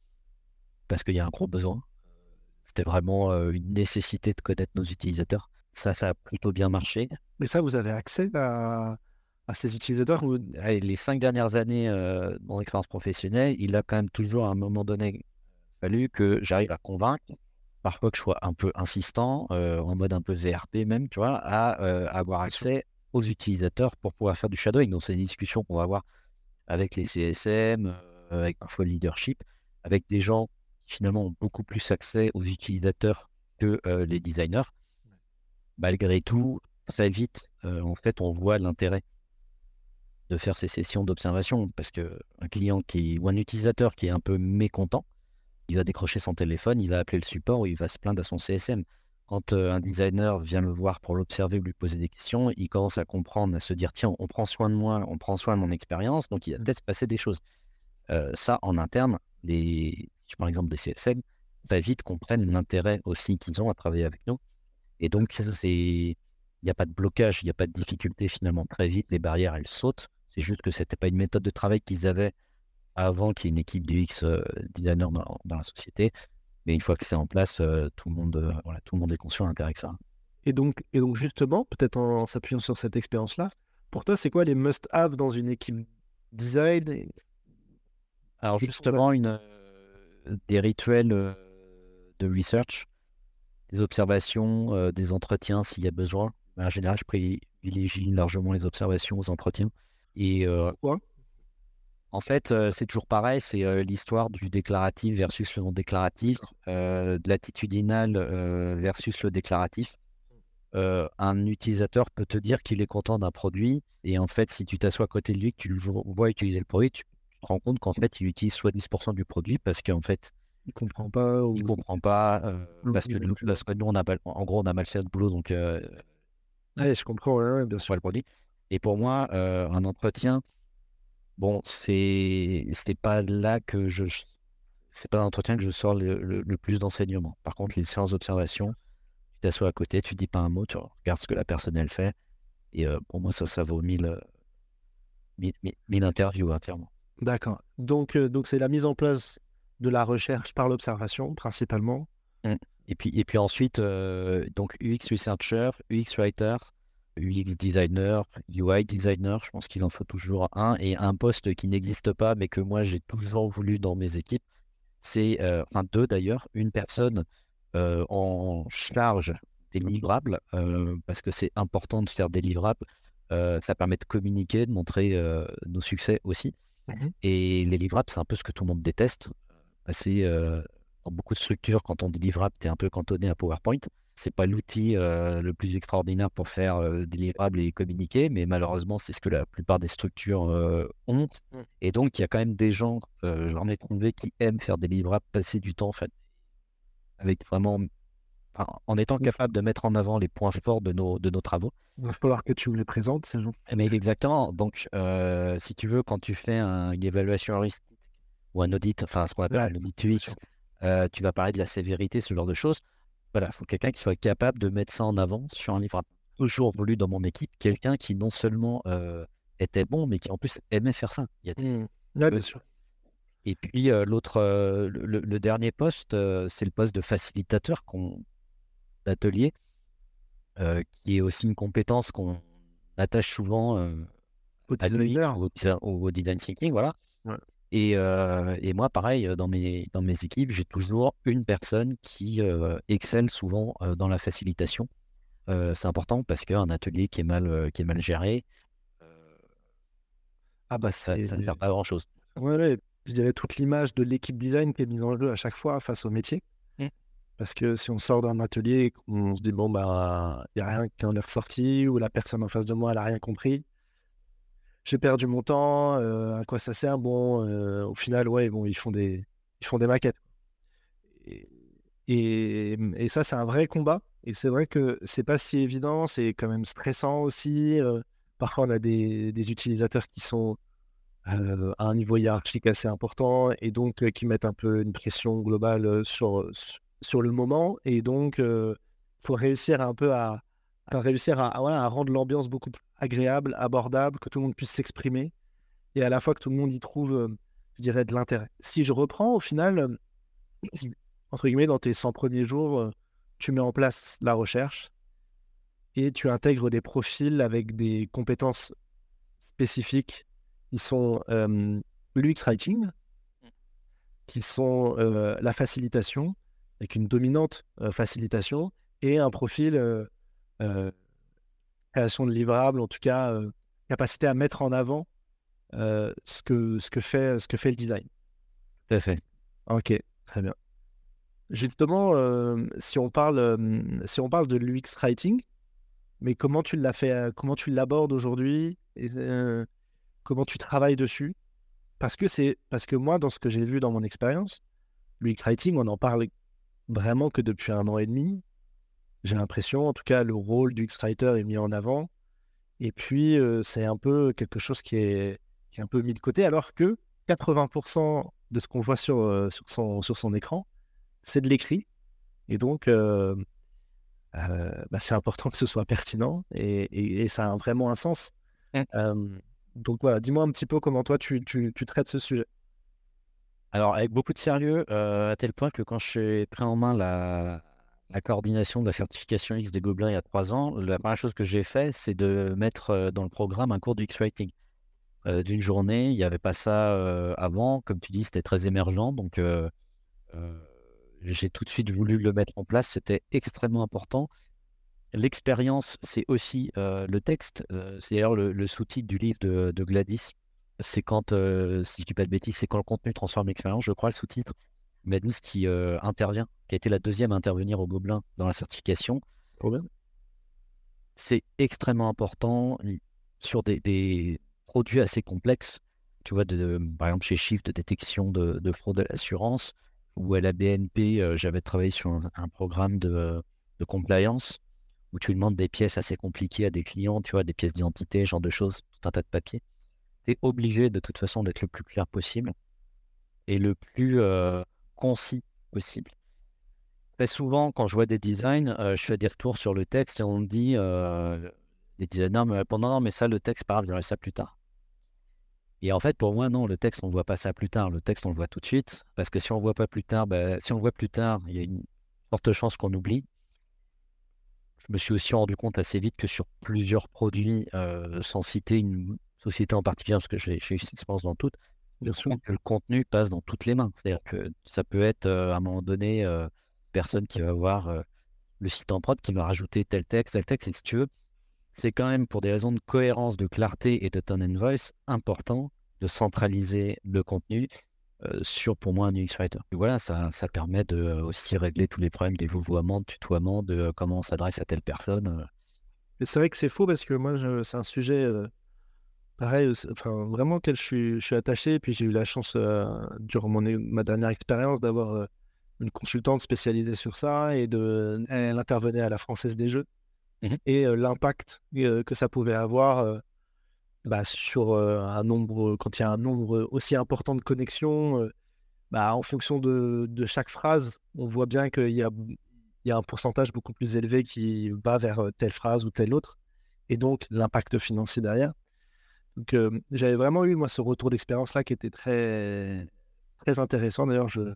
parce qu'il y a un gros besoin. C'était vraiment euh, une nécessité de connaître nos utilisateurs. Ça, ça a plutôt bien marché. Mais ça, vous avez accès à, à ces utilisateurs. Allez, les cinq dernières années euh, de mon expérience professionnelle, il a quand même toujours à un moment donné fallu que j'arrive à convaincre parfois que je sois un peu insistant, en mode un peu VRP même, tu vois, à avoir accès aux utilisateurs pour pouvoir faire du shadowing. Donc, c'est des discussions qu'on va avoir avec les CSM, avec parfois le leadership, avec des gens qui finalement ont beaucoup plus accès aux utilisateurs que les designers. Malgré tout, ça évite, en fait, on voit l'intérêt de faire ces sessions d'observation parce qu'un client qui ou un utilisateur qui est un peu mécontent, il va décrocher son téléphone, il va appeler le support il va se plaindre à son CSM. Quand un designer vient le voir pour l'observer ou lui poser des questions, il commence à comprendre, à se dire tiens, on prend soin de moi, on prend soin de mon expérience, donc il va peut-être se passer des choses. ça, en interne, si par exemple des CSM, va vite comprennent l'intérêt aussi qu'ils ont à travailler avec nous. Et donc, c'est il n'y a pas de blocage, il n'y a pas de difficulté finalement. Très vite, les barrières, elles sautent. C'est juste que ce n'était pas une méthode de travail qu'ils avaient avant qu'il y ait une équipe du X designer dans, dans, la société. Mais une fois que c'est en place, tout, le monde, voilà, tout le monde est conscient d'intérêt que ça. Et donc, et donc justement, peut-être en, s'appuyant sur cette expérience-là, pour toi, c'est quoi les must-have dans une équipe design Alors justement, une, des rituels de research, des observations, des entretiens s'il y a besoin. En général, je privilégie largement les observations aux entretiens. Et Quoi en fait, c'est toujours pareil, c'est l'histoire du déclaratif versus le non déclaratif, de l'attitudinal versus le déclaratif. un utilisateur peut te dire qu'il est content d'un produit, et en fait, si tu t'assois à côté de lui, que tu le vois utiliser le produit, tu te rends compte qu'en fait, il utilise soit 10% du produit parce qu'en fait, il comprend pas. Ou... Il comprend pas parce que nous, nous, on a en gros, on a mal fait notre boulot, donc. Ouais, je comprends, bien sûr. Le produit. Et pour moi, un entretien, Bon, c'est pas là que je c'est pas un entretien que je sors le, plus d'enseignements. Par contre, les séances d'observation, tu t'assois à côté, tu dis pas un mot, tu regardes ce que la personne elle fait. Et pour moi, ça, ça vaut mille, mille, interviews entièrement. D'accord. Donc, donc c'est la mise en place de la recherche par l'observation principalement. Mmh. Et puis, et puis ensuite, donc UX researcher, UX writer, UX designer, UI designer, je pense qu'il en faut toujours un, et un poste qui n'existe pas, mais que moi j'ai toujours voulu dans mes équipes, c'est, euh, enfin deux d'ailleurs, une personne euh, en charge des livrables, euh, parce que c'est important de faire des livrables, ça permet de communiquer, de montrer nos succès aussi. Mmh et les livrables, c'est un peu ce que tout le monde déteste. Passer dans beaucoup de structures, quand on dit livrable, tu es un peu cantonné à PowerPoint c'est pas l'outil le plus extraordinaire pour faire des livrables et communiquer, mais malheureusement, c'est ce que la plupart des structures ont. Mmh. Et donc, il y a quand même des gens, j'en ai trouvé, qui aiment faire des livrables, passer du temps en fait, avec vraiment. en étant mmh. capable de mettre en avant les points forts de nos, de nos travaux. Il va falloir que tu me les présentes, ces gens. Mais exactement. Donc, si tu veux, quand tu fais une évaluation heuristique ou un audit, enfin ce qu'on appelle un audit UX, tu vas parler de la sévérité, ce genre de choses. Voilà, il faut quelqu'un qui soit capable de mettre ça en avant sur un livre. Toujours voulu dans mon équipe quelqu'un qui non seulement était bon, mais qui en plus aimait faire ça. Il y a mmh. bien sûr. Et puis l'autre, le, dernier poste, c'est le poste de facilitateur d'atelier, qui est aussi une compétence qu'on attache souvent au designer, au, au, design thinking, voilà. Et, moi, pareil, dans mes, dans mes équipes, j'ai toujours une personne qui excelle souvent dans la facilitation. c'est important parce qu'un atelier qui est mal, qui est mal géré, ah bah ça, ne sert pas à grand chose. Ouais, je dirais toute l'image de l'équipe design qui est mise en jeu à chaque fois face au métier. Mmh. Parce que si on sort d'un atelier, on se dit, bon, bah, il n'y a rien qui en est ressorti, ou la personne en face de moi, elle n'a rien compris j'ai perdu mon temps, euh, à quoi ça sert? Bon, euh, au final, ouais, bon, ils font des, ils font des maquettes. Et, et, ça, c'est un vrai combat. Et c'est vrai que c'est pas si évident, c'est quand même stressant aussi. Euh, parfois, on a des, des utilisateurs qui sont à un niveau hiérarchique assez important et donc qui mettent un peu une pression globale sur, sur le moment. Et donc, il faut réussir un peu à, réussir à, à rendre l'ambiance beaucoup plus agréable, abordable, que tout le monde puisse s'exprimer et à la fois que tout le monde y trouve, je dirais, de l'intérêt. Si je reprends, au final, entre guillemets, dans tes 100 premiers jours, tu mets en place la recherche et tu intègres des profils avec des compétences spécifiques qui sont l'UX Writing, qui sont la facilitation avec une dominante facilitation et un profil création de livrables, en tout cas capacité à mettre en avant ce, que, ce, que fait, ce que fait le design. Tout à fait. Ok, très bien. Justement, si, on parle, si on parle de l'UX Writing, mais comment tu l'as fait, comment tu l'abordes aujourd'hui et, comment tu travailles dessus? Parce que c'est parce que moi, dans ce que j'ai vu dans mon expérience, l'UX Writing, on en parle vraiment que depuis un an et demi. J'ai l'impression, en tout cas, le rôle du X-Writer est mis en avant. Et puis, c'est un peu quelque chose qui est, qui est un peu mis de côté, alors que 80% de ce qu'on voit sur, sur, son, sur son écran, c'est de l'écrit. Et donc, bah, c'est important que ce soit pertinent et, et, ça a vraiment un sens. Mmh. donc voilà, dis-moi un petit peu comment toi tu, tu, tu traites ce sujet. Alors, avec beaucoup de sérieux, à tel point que quand j'ai pris en main la, la coordination de la certification X des Gobelins il y a trois ans, la première chose que j'ai fait, c'est de mettre dans le programme un cours du X-Writing d'une journée. Il n'y avait pas ça avant. Comme tu dis, c'était très émergent. Donc, j'ai tout de suite voulu le mettre en place. C'était extrêmement important. L'expérience, c'est aussi le texte. c'est d'ailleurs le, sous-titre du livre de, Gladys. C'est quand, si je dis pas de bêtises, c'est quand le contenu transforme l'expérience, je crois, le sous-titre. Gladys qui intervient, qui a été la deuxième à intervenir au Gobelin dans la certification. C'est extrêmement important sur des, produits assez complexes. Tu vois, de, par exemple, chez Shift, de détection de, fraude à l'assurance, ou à la BNP, j'avais travaillé sur un, programme de, compliance où tu demandes des pièces assez compliquées à des clients, tu vois, des pièces d'identité, genre de choses, tout un tas de papiers. Tu es obligé de toute façon d'être le plus clair possible et le plus concis possible. Très souvent, quand je vois des designs, je fais des retours sur le texte et on me dit, les designers me répondent non, mais ça, le texte, parle, je verrai ça plus tard. Et en fait, pour moi, non, le texte, on ne voit pas ça plus tard. Le texte, on le voit tout de suite. Parce que si on ne voit pas plus tard, bah, si on le voit plus tard, il y a une forte chance qu'on oublie. Je me suis aussi rendu compte assez vite que sur plusieurs produits, euh, sans citer une société en particulier, parce que j'ai eu cette expérience dans toutes, sûr que le contenu passe dans toutes les mains. C'est-à-dire que ça peut être euh, à un moment donné, euh, personne qui va voir le site en prod qui va rajouter tel texte, tel texte, et si tu veux, c'est quand même pour des raisons de cohérence, de clarté et de tone and voice important de centraliser le contenu sur, pour moi, un UX Writer. voilà, ça, ça permet de aussi régler tous les problèmes des vouvoiements, de tutoiement, de comment on s'adresse à telle personne. C'est vrai que c'est faux parce que moi, c'est un sujet pareil, enfin, vraiment auquel je suis, je suis attaché. Et puis j'ai eu la chance, durant mon, ma dernière expérience, d'avoir une consultante spécialisée sur ça et de, elle intervenait à la Française des Jeux. Mmh et l'impact que ça pouvait avoir bah, sur un nombre, quand il y a un nombre aussi important de connexions, bah, en fonction de, de, chaque phrase, on voit bien qu'il y a, il y a un pourcentage beaucoup plus élevé qui va vers telle phrase ou telle autre, et donc l'impact financier derrière. Donc j'avais vraiment eu moi ce retour d'expérience là qui était très très intéressant. D'ailleurs, je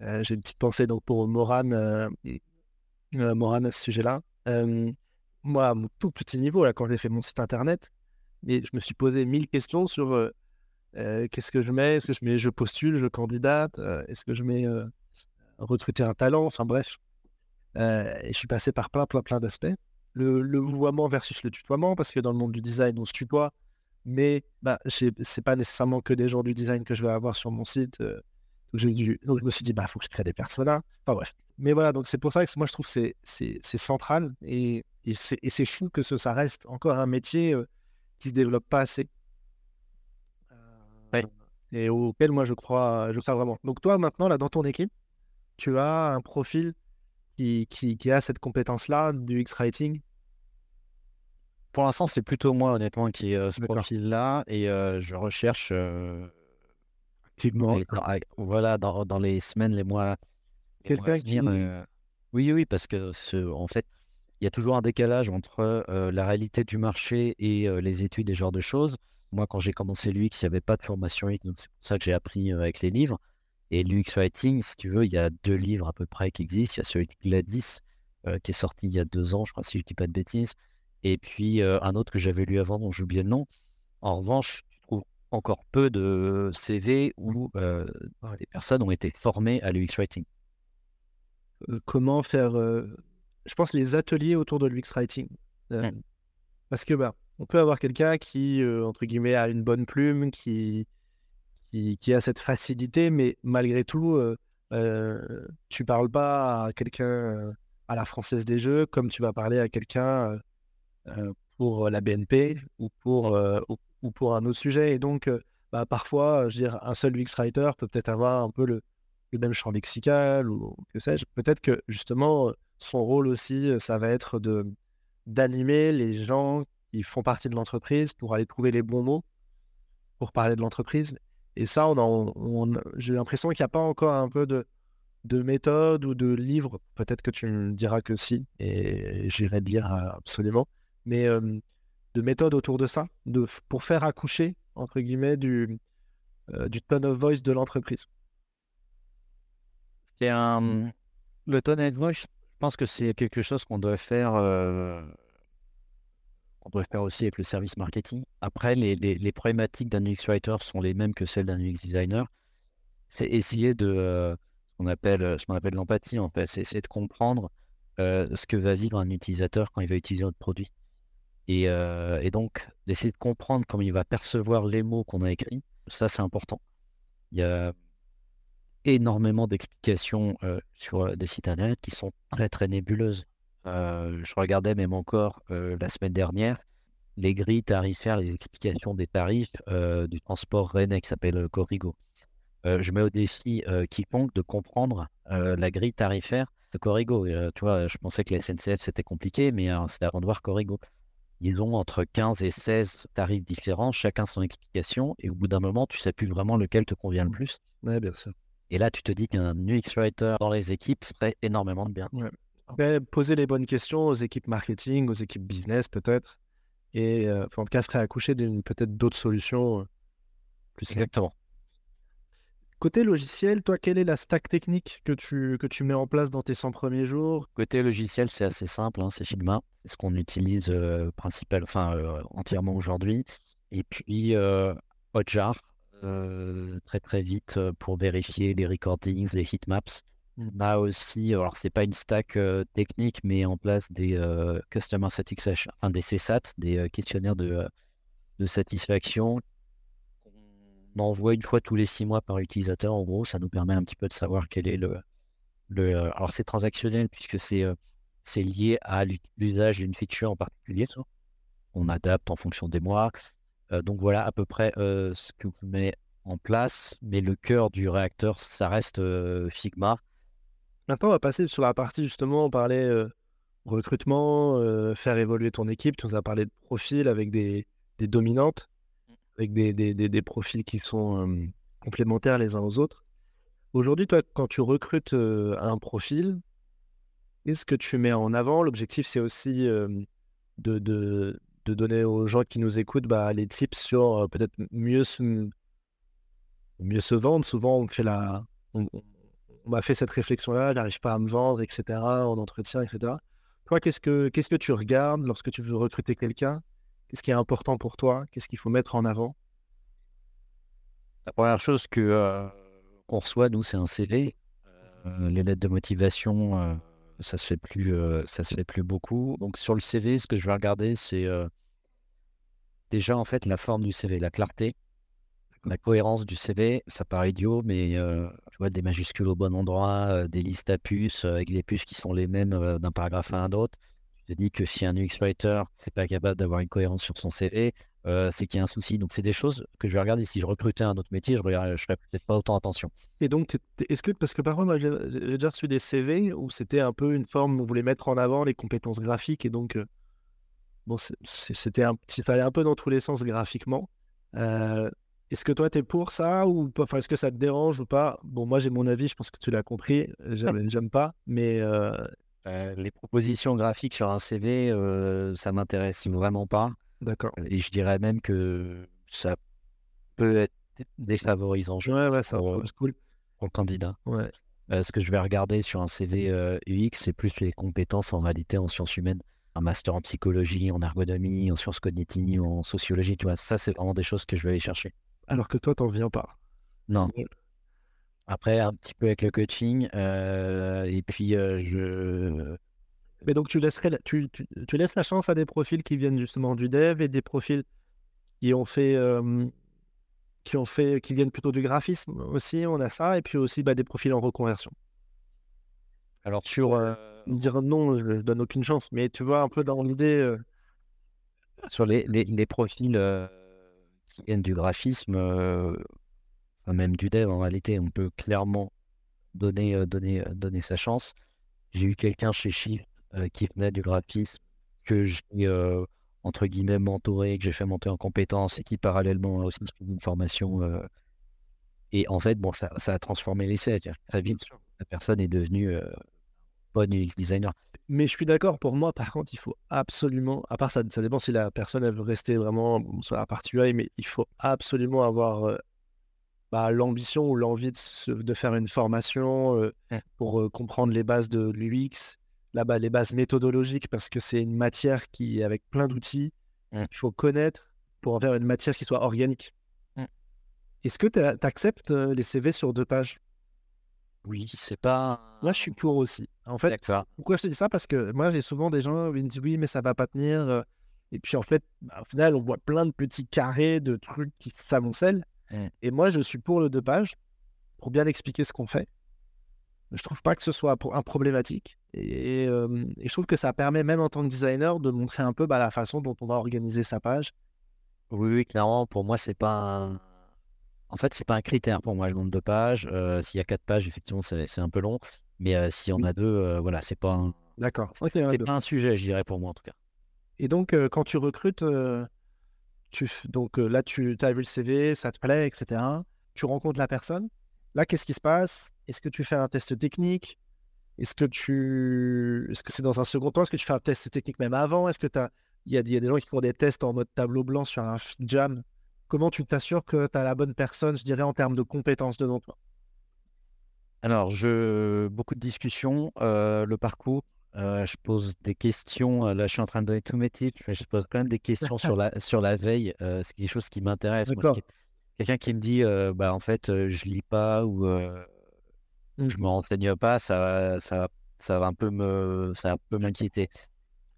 j'ai une petite pensée donc pour Morane, à ce sujet-là moi, à mon tout petit niveau, là, quand j'ai fait mon site internet, et je me suis posé mille questions sur qu'est-ce que je mets? Est-ce que je mets je postule, je candidate? Est-ce que je mets recruter un talent? Enfin bref. et je suis passé par plein, plein, plein d'aspects. Le, le vouvoiement versus le tutoiement, parce que dans le monde du design, on se tutoie, mais bah, c'est pas nécessairement que des gens du design que je vais avoir sur mon site. Donc, je me suis dit, bah, faut que je crée des personas. Enfin bref. Mais voilà, donc c'est pour ça que moi, je trouve que c'est central et, et c'est fou que ce, ça reste encore un métier qui se développe pas assez. Et auquel moi, je crois, je crois vraiment. Donc toi, maintenant, là, dans ton équipe, tu as un profil qui, qui, qui a cette compétence-là du X-Writing? Pour l'instant, c'est plutôt moi, honnêtement, qui ai ce profil-là. Et je recherche voilà, dans, dans, les semaines, les mois. Quelqu'un qui. Euh, oui, oui, parce que ce, en fait, il y a toujours un décalage entre euh, la réalité du marché et euh, les études et ce genre de choses. Moi, quand j'ai commencé l'UX, il n'y avait pas de formation UX, donc c'est pour ça que j'ai appris avec les livres. Et l'UX Writing, si tu veux, il y a deux livres à peu près qui existent. Il y a celui de Gladys, qui est sorti il y a deux ans, je crois, si je ne dis pas de bêtises. Et puis un autre que j'avais lu avant, dont j'ai oublié le nom. En revanche, encore peu de CV où les personnes ont été formées à l'UX Writing. comment faire, je pense, les ateliers autour de l'UX Writing. Mmh. Parce que, bah, on peut avoir quelqu'un qui, entre guillemets, a une bonne plume, qui, qui, a cette facilité, mais malgré tout, tu parles pas à quelqu'un à la française des jeux comme tu vas parler à quelqu'un pour la BNP ou pour, ou, pour un autre sujet. Et donc, bah, parfois, je veux un seul UX writer peut peut-être avoir un peu le, le même champ lexical ou que sais-je. Peut-être que justement, son rôle aussi, ça va être de d'animer les gens qui font partie de l'entreprise pour aller trouver les bons mots pour parler de l'entreprise. Et ça, on, j'ai l'impression qu'il n'y a pas encore un peu de, de méthode ou de livre. Peut-être que tu me diras que si, et j'irai lire absolument. Mais de méthode autour de ça, de, pour faire accoucher, entre guillemets, du, du tone of voice de l'entreprise. C'est un... Le tone of voice, je pense que c'est quelque chose qu'on doit faire on doit faire aussi avec le service marketing. Après, les, les, problématiques d'un UX writer sont les mêmes que celles d'un UX designer. C'est essayer de euh, ce qu'on appelle, euh, ce qu'on appelle l'empathie en fait, c'est essayer de comprendre euh, ce que va vivre un utilisateur quand il va utiliser notre produit. Et, et donc, d'essayer de comprendre comment il va percevoir les mots qu'on a écrits, ça c'est important. Il y a énormément d'explications sur des sites internet qui sont très très nébuleuses. Euh, je regardais même encore euh, la semaine dernière les grilles tarifaires, les explications des tarifs euh, du transport rennais qui s'appelle Corrigo. je mets au défi quiconque de comprendre la grille tarifaire de Corrigo. tu vois, je pensais que la SNCF c'était compliqué, mais c'est avant de voir Corrigo. Ils ont entre 15 et 16 tarifs différents, chacun son explication, et au bout d'un moment, tu sais plus vraiment lequel te convient le plus. Oui, bien sûr. Et là, tu te dis qu'un UX writer dans les équipes ferait énormément de bien. Poser les bonnes questions aux équipes marketing, aux équipes business peut-être, et en tout cas ferait accoucher peut-être d'autres solutions plus Exactement. Côté logiciel, toi, quelle est la stack technique que tu, que tu mets en place dans tes 100 premiers jours? Côté logiciel, c'est assez simple, hein, c'est Figma. C'est ce qu'on utilise principal, enfin, entièrement aujourd'hui. Et puis Hotjar, très très vite pour vérifier les recordings, les heatmaps. On a aussi, alors c'est pas une stack technique, mais en place des Customer Satisfaction, enfin des CSAT, des questionnaires de, de satisfaction on envoie une fois tous les six mois par utilisateur. En gros, ça nous permet un petit peu de savoir quel est le. le alors, c'est transactionnel puisque c'est c'est lié à l'usage d'une feature en particulier. On adapte en fonction des mois. donc, voilà à peu près ce que vous met en place. Mais le cœur du réacteur, ça reste Figma. Maintenant, on va passer sur la partie justement, on parlait recrutement, faire évoluer ton équipe. Tu nous as parlé de profils avec des, dominantes. Avec des, des, profils qui sont complémentaires les uns aux autres. Aujourd'hui, toi, quand tu recrutes un profil, qu'est-ce que tu mets en avant? L'objectif, c'est aussi de, de, de, donner aux gens qui nous écoutent bah, les tips sur peut-être mieux se, mieux se vendre. Souvent, on fait la on m'a fait cette réflexion-là, n'arrive pas à me vendre, etc., en entretien, etc. Toi, qu'est-ce que, qu'est-ce que tu regardes lorsque tu veux recruter quelqu'un? Qu'est-ce qui est important pour toi? Qu'est-ce qu'il faut mettre en avant? La première chose que euh, qu'on reçoit, nous, c'est un CV. Euh, les lettres de motivation, euh, ça se fait plus, ça se fait plus beaucoup. Donc sur le CV, ce que je vais regarder, c'est déjà en fait la forme du CV, la clarté la cohérence du CV, ça paraît idiot, mais euh, tu vois, des majuscules au bon endroit, euh, des listes à puces, euh, avec les puces qui sont les mêmes d'un paragraphe à un autre. Te dis que si un UX writer n'est pas capable d'avoir une cohérence sur son CV, c'est qu'il y a un souci. Donc, c'est des choses que je vais regarder. Si je recrutais un autre métier, je ne ferais peut-être pas autant attention. Et donc, est-ce que, parce que parfois, moi, j'ai déjà reçu des CV où c'était un peu une forme où on voulait mettre en avant les compétences graphiques et donc, bon, c'était un petit, fallait un peu dans tous les sens graphiquement. Est-ce que toi, tu es pour ça ou pas? Est-ce que ça te dérange ou pas? Bon, moi, j'ai mon avis, je pense que tu l'as compris. J'aime pas, mais. Euh, euh, les propositions graphiques sur un CV, euh, ça m'intéresse vraiment pas. D'accord. Et je dirais même que ça peut être défavorisant. Ouais, ouais, ça pour, cool. pour le candidat. Ouais. ce que je vais regarder sur un CV UX, c'est plus les compétences en réalité en sciences humaines un master en psychologie, en ergonomie, en sciences cognitives, en sociologie, tu vois, ça c'est vraiment des choses que je vais aller chercher alors que toi, t'en viens pas. Non. Après, un petit peu avec le coaching. et puis, je. Mais donc, tu, laisserais tu, tu, laisses la chance à des profils qui viennent justement du dev et des profils qui ont fait. qui ont fait, qui viennent plutôt du graphisme aussi, on a ça, et puis aussi bah, des profils en reconversion. Alors sur dire non, je, ne donne aucune chance, mais tu vois un peu dans l'idée. Sur les, les, les profils qui viennent du graphisme, même du dev en réalité, on peut clairement donner, donner, donner sa chance. J'ai eu quelqu'un chez Shift qui venait du graphisme que j'ai entre guillemets mentoré, que j'ai fait monter en compétences et qui parallèlement a aussi une formation. et en fait, bon, ça, ça a transformé l'essai. Très vite, la personne est devenue bonne UX designer. Mais je suis d'accord, pour moi, par contre, il faut absolument, à part ça, ça dépend si la personne elle veut rester vraiment la partie UI, mais il faut absolument avoir bah, l'ambition ou l'envie de, faire une formation pour comprendre les bases de l'UX, là-bas les bases méthodologiques, parce que c'est une matière qui, avec plein d'outils, il faut connaître pour en faire une matière qui soit organique. Est-ce que tu acceptes les CV sur deux pages? Oui, c'est pas. Moi, je suis pour aussi. En fait, pourquoi je te dis ça? Parce que moi, j'ai souvent des gens qui me disent oui, mais ça va pas tenir. Et puis, en fait, bah, au final, on voit plein de petits carrés de trucs qui s'amoncellent. Mmh. Et moi, je suis pour le deux pages pour bien expliquer ce qu'on fait. Je trouve pas que ce soit un problématique. Et, je trouve que ça permet, même en tant que designer, de montrer un peu bah, la façon dont on va organiser sa page. Oui, oui clairement, pour moi, c'est pas un... En fait, c'est pas un critère pour moi, le nombre de pages. S'il y a quatre pages, effectivement, c'est un peu long. Mais si on a deux, voilà, c'est pas un... D'accord. C'est pas un sujet, je dirais, pour moi, en tout cas. Et donc, quand tu recrutes, donc là, tu as vu le CV, ça te plaît, etc. Tu rencontres la personne. Là, qu'est-ce qui se passe? Est-ce que tu fais un test technique? Est-ce que tu, est-ce que c'est dans un second temps? Est-ce que tu fais un test technique même avant? Est-ce que tu il y, a, des gens qui font des tests en mode tableau blanc sur un jam. Comment tu t'assures que tu as la bonne personne, je dirais, en termes de compétences devant toi? Alors, je... beaucoup de discussions, le parcours, je pose des questions. Là, je suis en train de donner tous mes titres, mais je pose quand même des questions sur la, sur la veille. c'est quelque chose qui m'intéresse. Quelqu'un qui me dit, bah, en fait, je lis pas ou mmh. je me renseigne pas, ça, ça, ça va un peu me, ça un peu m'inquiéter.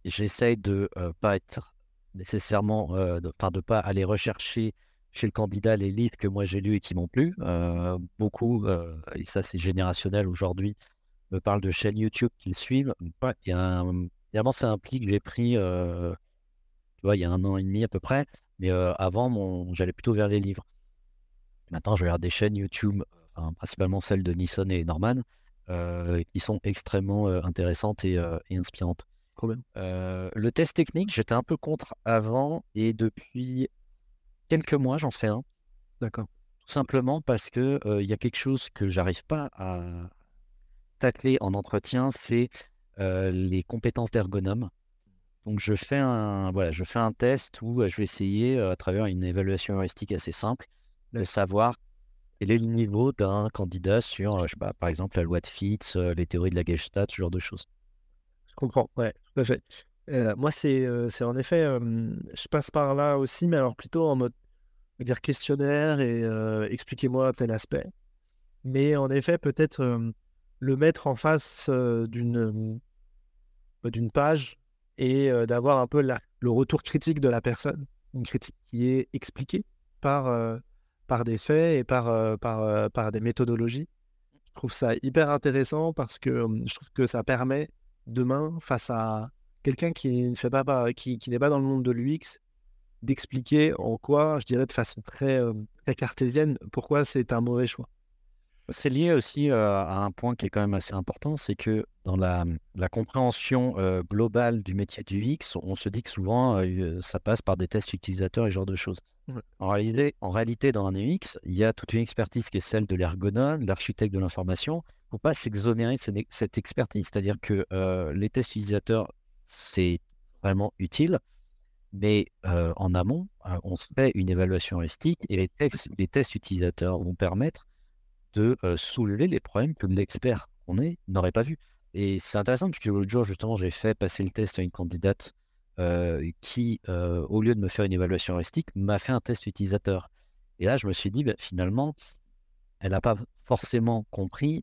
J'essaye de pas être nécessairement, enfin, de, pas aller rechercher chez le candidat les livres que moi j'ai lus et qui m'ont plu. beaucoup, et ça c'est générationnel aujourd'hui, me parlent de chaînes YouTube qu'ils suivent. Ouais, il y a un, c'est un pli que j'ai pris tu vois, il y a un an et demi à peu près. Mais avant, mon, j'allais plutôt vers les livres. Maintenant, je regarde des chaînes YouTube, principalement celles de Nissan et Norman, qui sont extrêmement intéressantes et, inspirantes. le test technique, j'étais un peu contre avant et depuis quelques mois, j'en fais un. D'accord. Tout simplement parce que il y a quelque chose que j'arrive pas à, tacler en entretien, c'est les compétences d'ergonome. Donc je fais un voilà, je fais un test où je vais essayer à travers une évaluation heuristique assez simple de savoir quel est le niveau d'un candidat sur, je sais pas, par exemple la loi de Fitts, les théories de la Gestalt, ce genre de choses. Je comprends, ouais, tout à fait. moi, c'est c'est en effet, je passe par là aussi, mais alors plutôt en mode dire questionnaire et expliquez-moi tel aspect. Mais en effet, peut-être le mettre en face d'une d'une page et d'avoir un peu le retour critique de la personne, une critique qui est expliquée par, par des faits et par, par, des méthodologies. Je trouve ça hyper intéressant parce que je trouve que ça permet demain, face à quelqu'un qui ne fait pas, qui, n'est pas dans le monde de l'UX, d'expliquer en quoi, je dirais de façon très cartésienne, pourquoi c'est un mauvais choix. C'est lié aussi à un point qui est quand même assez important, c'est que dans la, la compréhension globale du métier du X, on se dit que souvent ça passe par des tests utilisateurs et ce genre de choses. En, réalité, en réalité, dans un UX, il y a toute une expertise qui est celle de l'ergonome, l'architecte de l'information. Il ne faut pas s'exonérer de cette expertise. C'est-à-dire que les tests utilisateurs, c'est vraiment utile, mais en amont, on se fait une évaluation heuristique et les, textes, les tests utilisateurs vont permettre de soulever les problèmes que l'expert qu'on est n'aurait pas vu. Et c'est intéressant parce que l'autre jour, justement, j'ai fait passer le test à une candidate qui, au lieu de me faire une évaluation heuristique, m'a fait un test utilisateur. Et là, je me suis dit, bah, finalement, elle n'a pas forcément compris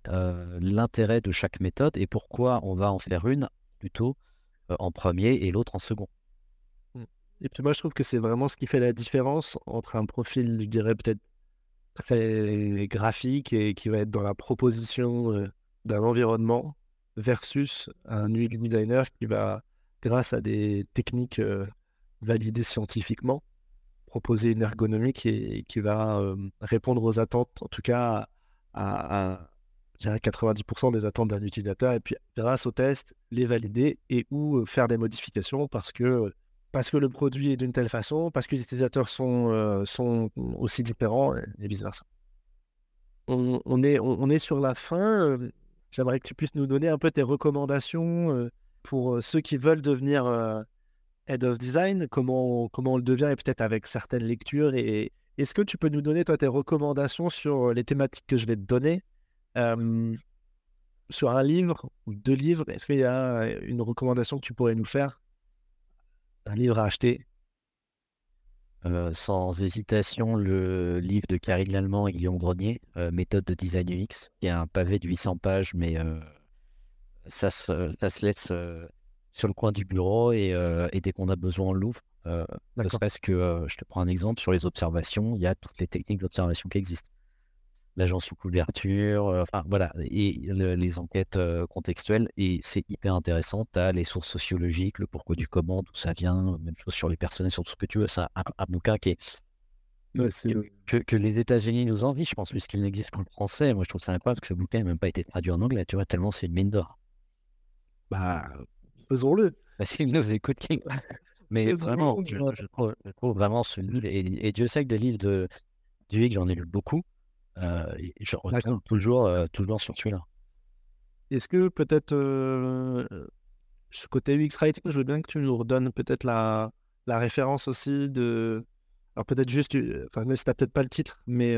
l'intérêt de chaque méthode et pourquoi on va en faire une plutôt en premier et l'autre en second. Mmh. Et puis moi, je trouve que c'est vraiment ce qui fait la différence entre un profil, je dirais peut-être très graphique et qui va être dans la proposition d'un environnement versus un UI designer qui va, grâce à des techniques validées scientifiquement, proposer une ergonomie qui, qui va répondre aux attentes, en tout cas à, 90% des attentes d'un utilisateur, et puis grâce au test, les valider et ou faire des modifications parce que, parce que le produit est d'une telle façon, parce que les utilisateurs sont, sont aussi différents et, vice-versa. On, est, on, est sur la fin. J'aimerais que tu puisses nous donner un peu tes recommandations pour ceux qui veulent devenir Head of Design, comment, comment on le devient et peut-être avec certaines lectures. Et est-ce que tu peux nous donner, toi, tes recommandations sur les thématiques que je vais te donner Sur un livre ou deux livres, est-ce qu'il y a une recommandation que tu pourrais nous faire? Un livre à acheter sans hésitation, le livre de Carrie Lallemand et Guillaume Grenier, Méthode de design UX, qui est un pavé de 800 pages, mais ça, se, ça se laisse sur le coin du bureau et, euh, dès qu'on a besoin, on l'ouvre. Euh, ne serait-ce que, euh, je te prends un exemple, sur les observations, il y a toutes les techniques d'observation qui existent. L'agent sous couverture, enfin voilà, et les enquêtes contextuelles, et c'est hyper intéressant. Tu as les sources sociologiques, le pourquoi du comment, d'où ça vient, même chose sur les personnels, sur tout ce que tu veux. C'est un, bouquin qui est, que, les États-Unis nous envient, je pense, puisqu'il n'existe qu'en français. Moi, je trouve ça incroyable que ce bouquin n'ait même pas été traduit en anglais, tu vois, tellement c'est une mine d'or. Bah, faisons-le. Parce qu'il nous écoute. Mais vraiment, je, trouve, vraiment ce livre, et, Dieu sait que des livres de du j'en ai lu beaucoup. Euh, je retourne toujours, toujours sur celui-là. Est-ce que peut-être ce côté UX Writing, je veux bien que tu nous redonnes peut-être la, la référence aussi de. Alors peut-être juste, enfin, mais c'était peut-être pas le titre, mais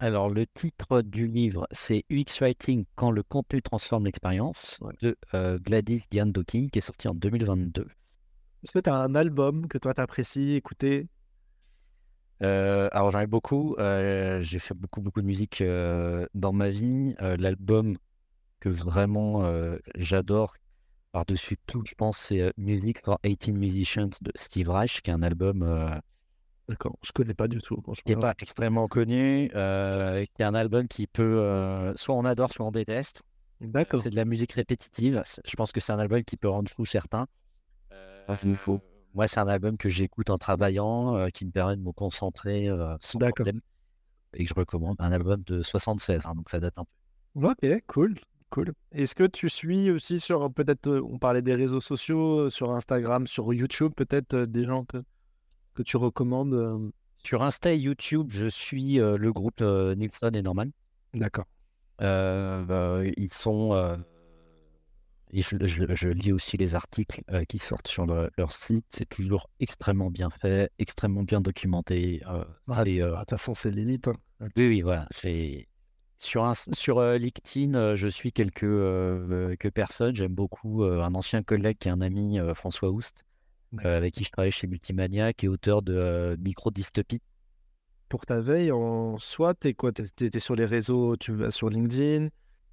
alors, le titre du livre, c'est UX Writing quand le contenu transforme l'expérience de euh, Gladys Giandoki, qui est sorti en 2022. Est-ce que tu as un album que toi t'apprécies écouter? Euh, Alors, j'en ai beaucoup. Euh, j'ai fait beaucoup, beaucoup de musique dans ma vie. L'album que vraiment j'adore par-dessus tout, je pense, c'est Music for 18 Musicians de Steve Reich, qui est un album D'accord, je connais pas du tout. Qui n'est pas extrêmement connu, euh, qui est un album qui peut, euh, soit on adore, soit on déteste. D'accord. C'est de la musique répétitive. Je pense que c'est un album qui peut rendre fou certains. Ah, euh, moi, c'est un album que j'écoute en travaillant, euh, qui me permet de me concentrer sans problème. Et que je recommande. Un album de 76, hein, donc ça date un peu. Ok, cool. Cool. Est-ce que tu suis aussi sur, peut-être, on parlait des réseaux sociaux, sur Instagram, sur YouTube, peut-être des gens que que tu recommandes euh, Sur Insta et YouTube, je suis euh, le groupe euh, Nilsson et Norman. D'accord. Bah, ils sont. Et je, lis aussi les articles qui sortent sur leur site. C'est toujours extrêmement bien fait, extrêmement bien documenté. Ah, de toute façon, c'est l'élite. Hein. Oui, oui, voilà. C'est. Sur, un, sur LinkedIn, je suis quelques, personnes. J'aime beaucoup un ancien collègue qui est un ami, François Oust, euh, avec qui je travaille chez Multimania, qui est auteur de euh, Micro Dystopie. Pour ta veille, en soi, tu es quoi? Tu es, sur les réseaux, tu vas sur LinkedIn,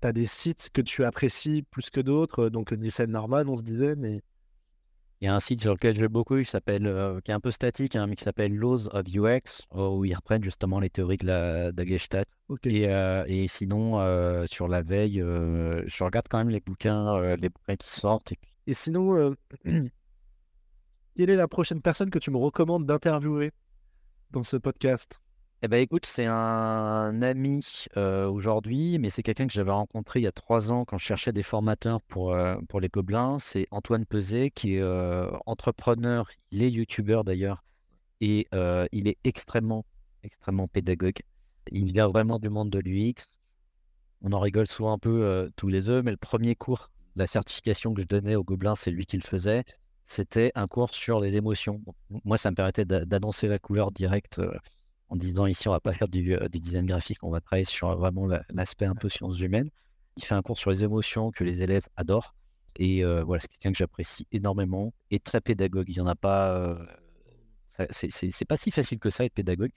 tu as des sites que tu apprécies plus que d'autres, donc Nielsen Norman, on se disait, mais. Il y a un site sur lequel j'aime beaucoup, il s'appelle, euh, qui est un peu statique, hein, mais qui s'appelle Laws of UX, où ils reprennent justement les théories de la, de Gestalt. Et, et, sinon, sur la veille, je regarde quand même les bouquins, les bouquins qui sortent. Et, et sinon, Quelle est la prochaine personne que tu me recommandes d'interviewer dans ce podcast? Eh ben écoute, c'est un ami aujourd'hui, mais c'est quelqu'un que j'avais rencontré il y a trois ans quand je cherchais des formateurs pour, pour les Gobelins. C'est Antoine Peset, qui est entrepreneur, il est youtubeur d'ailleurs, et il est extrêmement, extrêmement pédagogue. Il vient vraiment du monde de l'UX. On en rigole souvent un peu tous les deux, mais le premier cours, la certification que je donnais aux Gobelins, c'est lui qui le faisait c'était un cours sur les émotions. Moi, ça me permettait d'annoncer la couleur directe en disant ici, on va pas faire euh, du, design graphique, on va travailler sur vraiment l'aspect un peu sciences humaines. Il fait un cours sur les émotions que les élèves adorent. Et euh, voilà, c'est quelqu'un que j'apprécie énormément et très pédagogue. Il n'y en a pas. c'est pas si facile que ça, être pédagogue.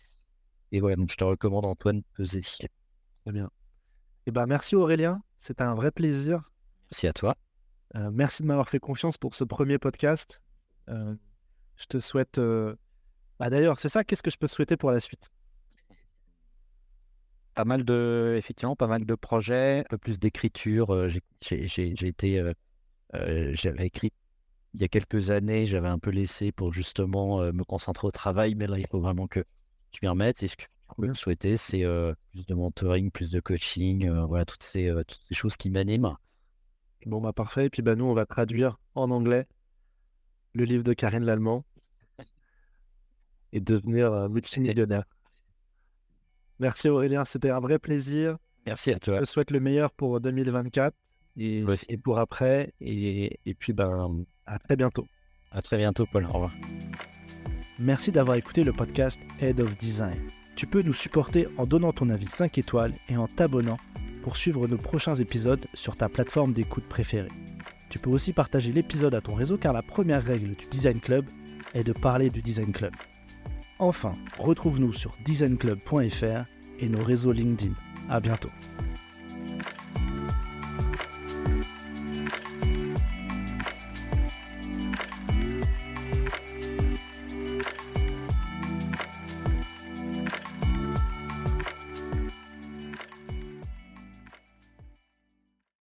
et voilà, donc je te recommande Antoine Peset. Très bien. Eh ben, merci Aurélien, c'était un vrai plaisir. Merci à toi. Euh, merci de m'avoir fait confiance pour ce premier podcast. Euh, je te souhaite. Bah, D'ailleurs, c'est ça, qu'est-ce que je peux souhaiter pour la suite? Pas mal de, effectivement, pas mal de projets, un peu plus d'écriture. euh, j'ai- été, euh, euh, j'avais écrit il y a quelques années, j'avais un peu laissé pour justement euh, me concentrer au travail, mais là, il faut vraiment que je m'y remette. Et ce que je peux souhaiter, c'est plus de mentoring, plus de coaching, voilà, toutes ces, toutes ces choses qui m'animent. Bon, bah parfait. Et puis, bah, nous, on va traduire en anglais le livre de Karine Lallemand et devenir euh, multimillionnaire. Merci Aurélien, c'était un vrai plaisir. Merci à Je toi. te souhaite le meilleur pour 2024 et, Toi aussi. et pour après. Et, et puis, ben, à très bientôt. À très bientôt, Paul. Au revoir. Merci d'avoir écouté le podcast Head of Design. Tu peux nous supporter en donnant ton avis 5 étoiles et en t'abonnant pour suivre nos prochains épisodes sur ta plateforme d'écoute préférée. Tu peux aussi partager l'épisode à ton réseau car la première règle du Design Club est de parler du Design Club. Enfin, retrouve-nous sur designclub.fr et nos réseaux LinkedIn. À bientôt.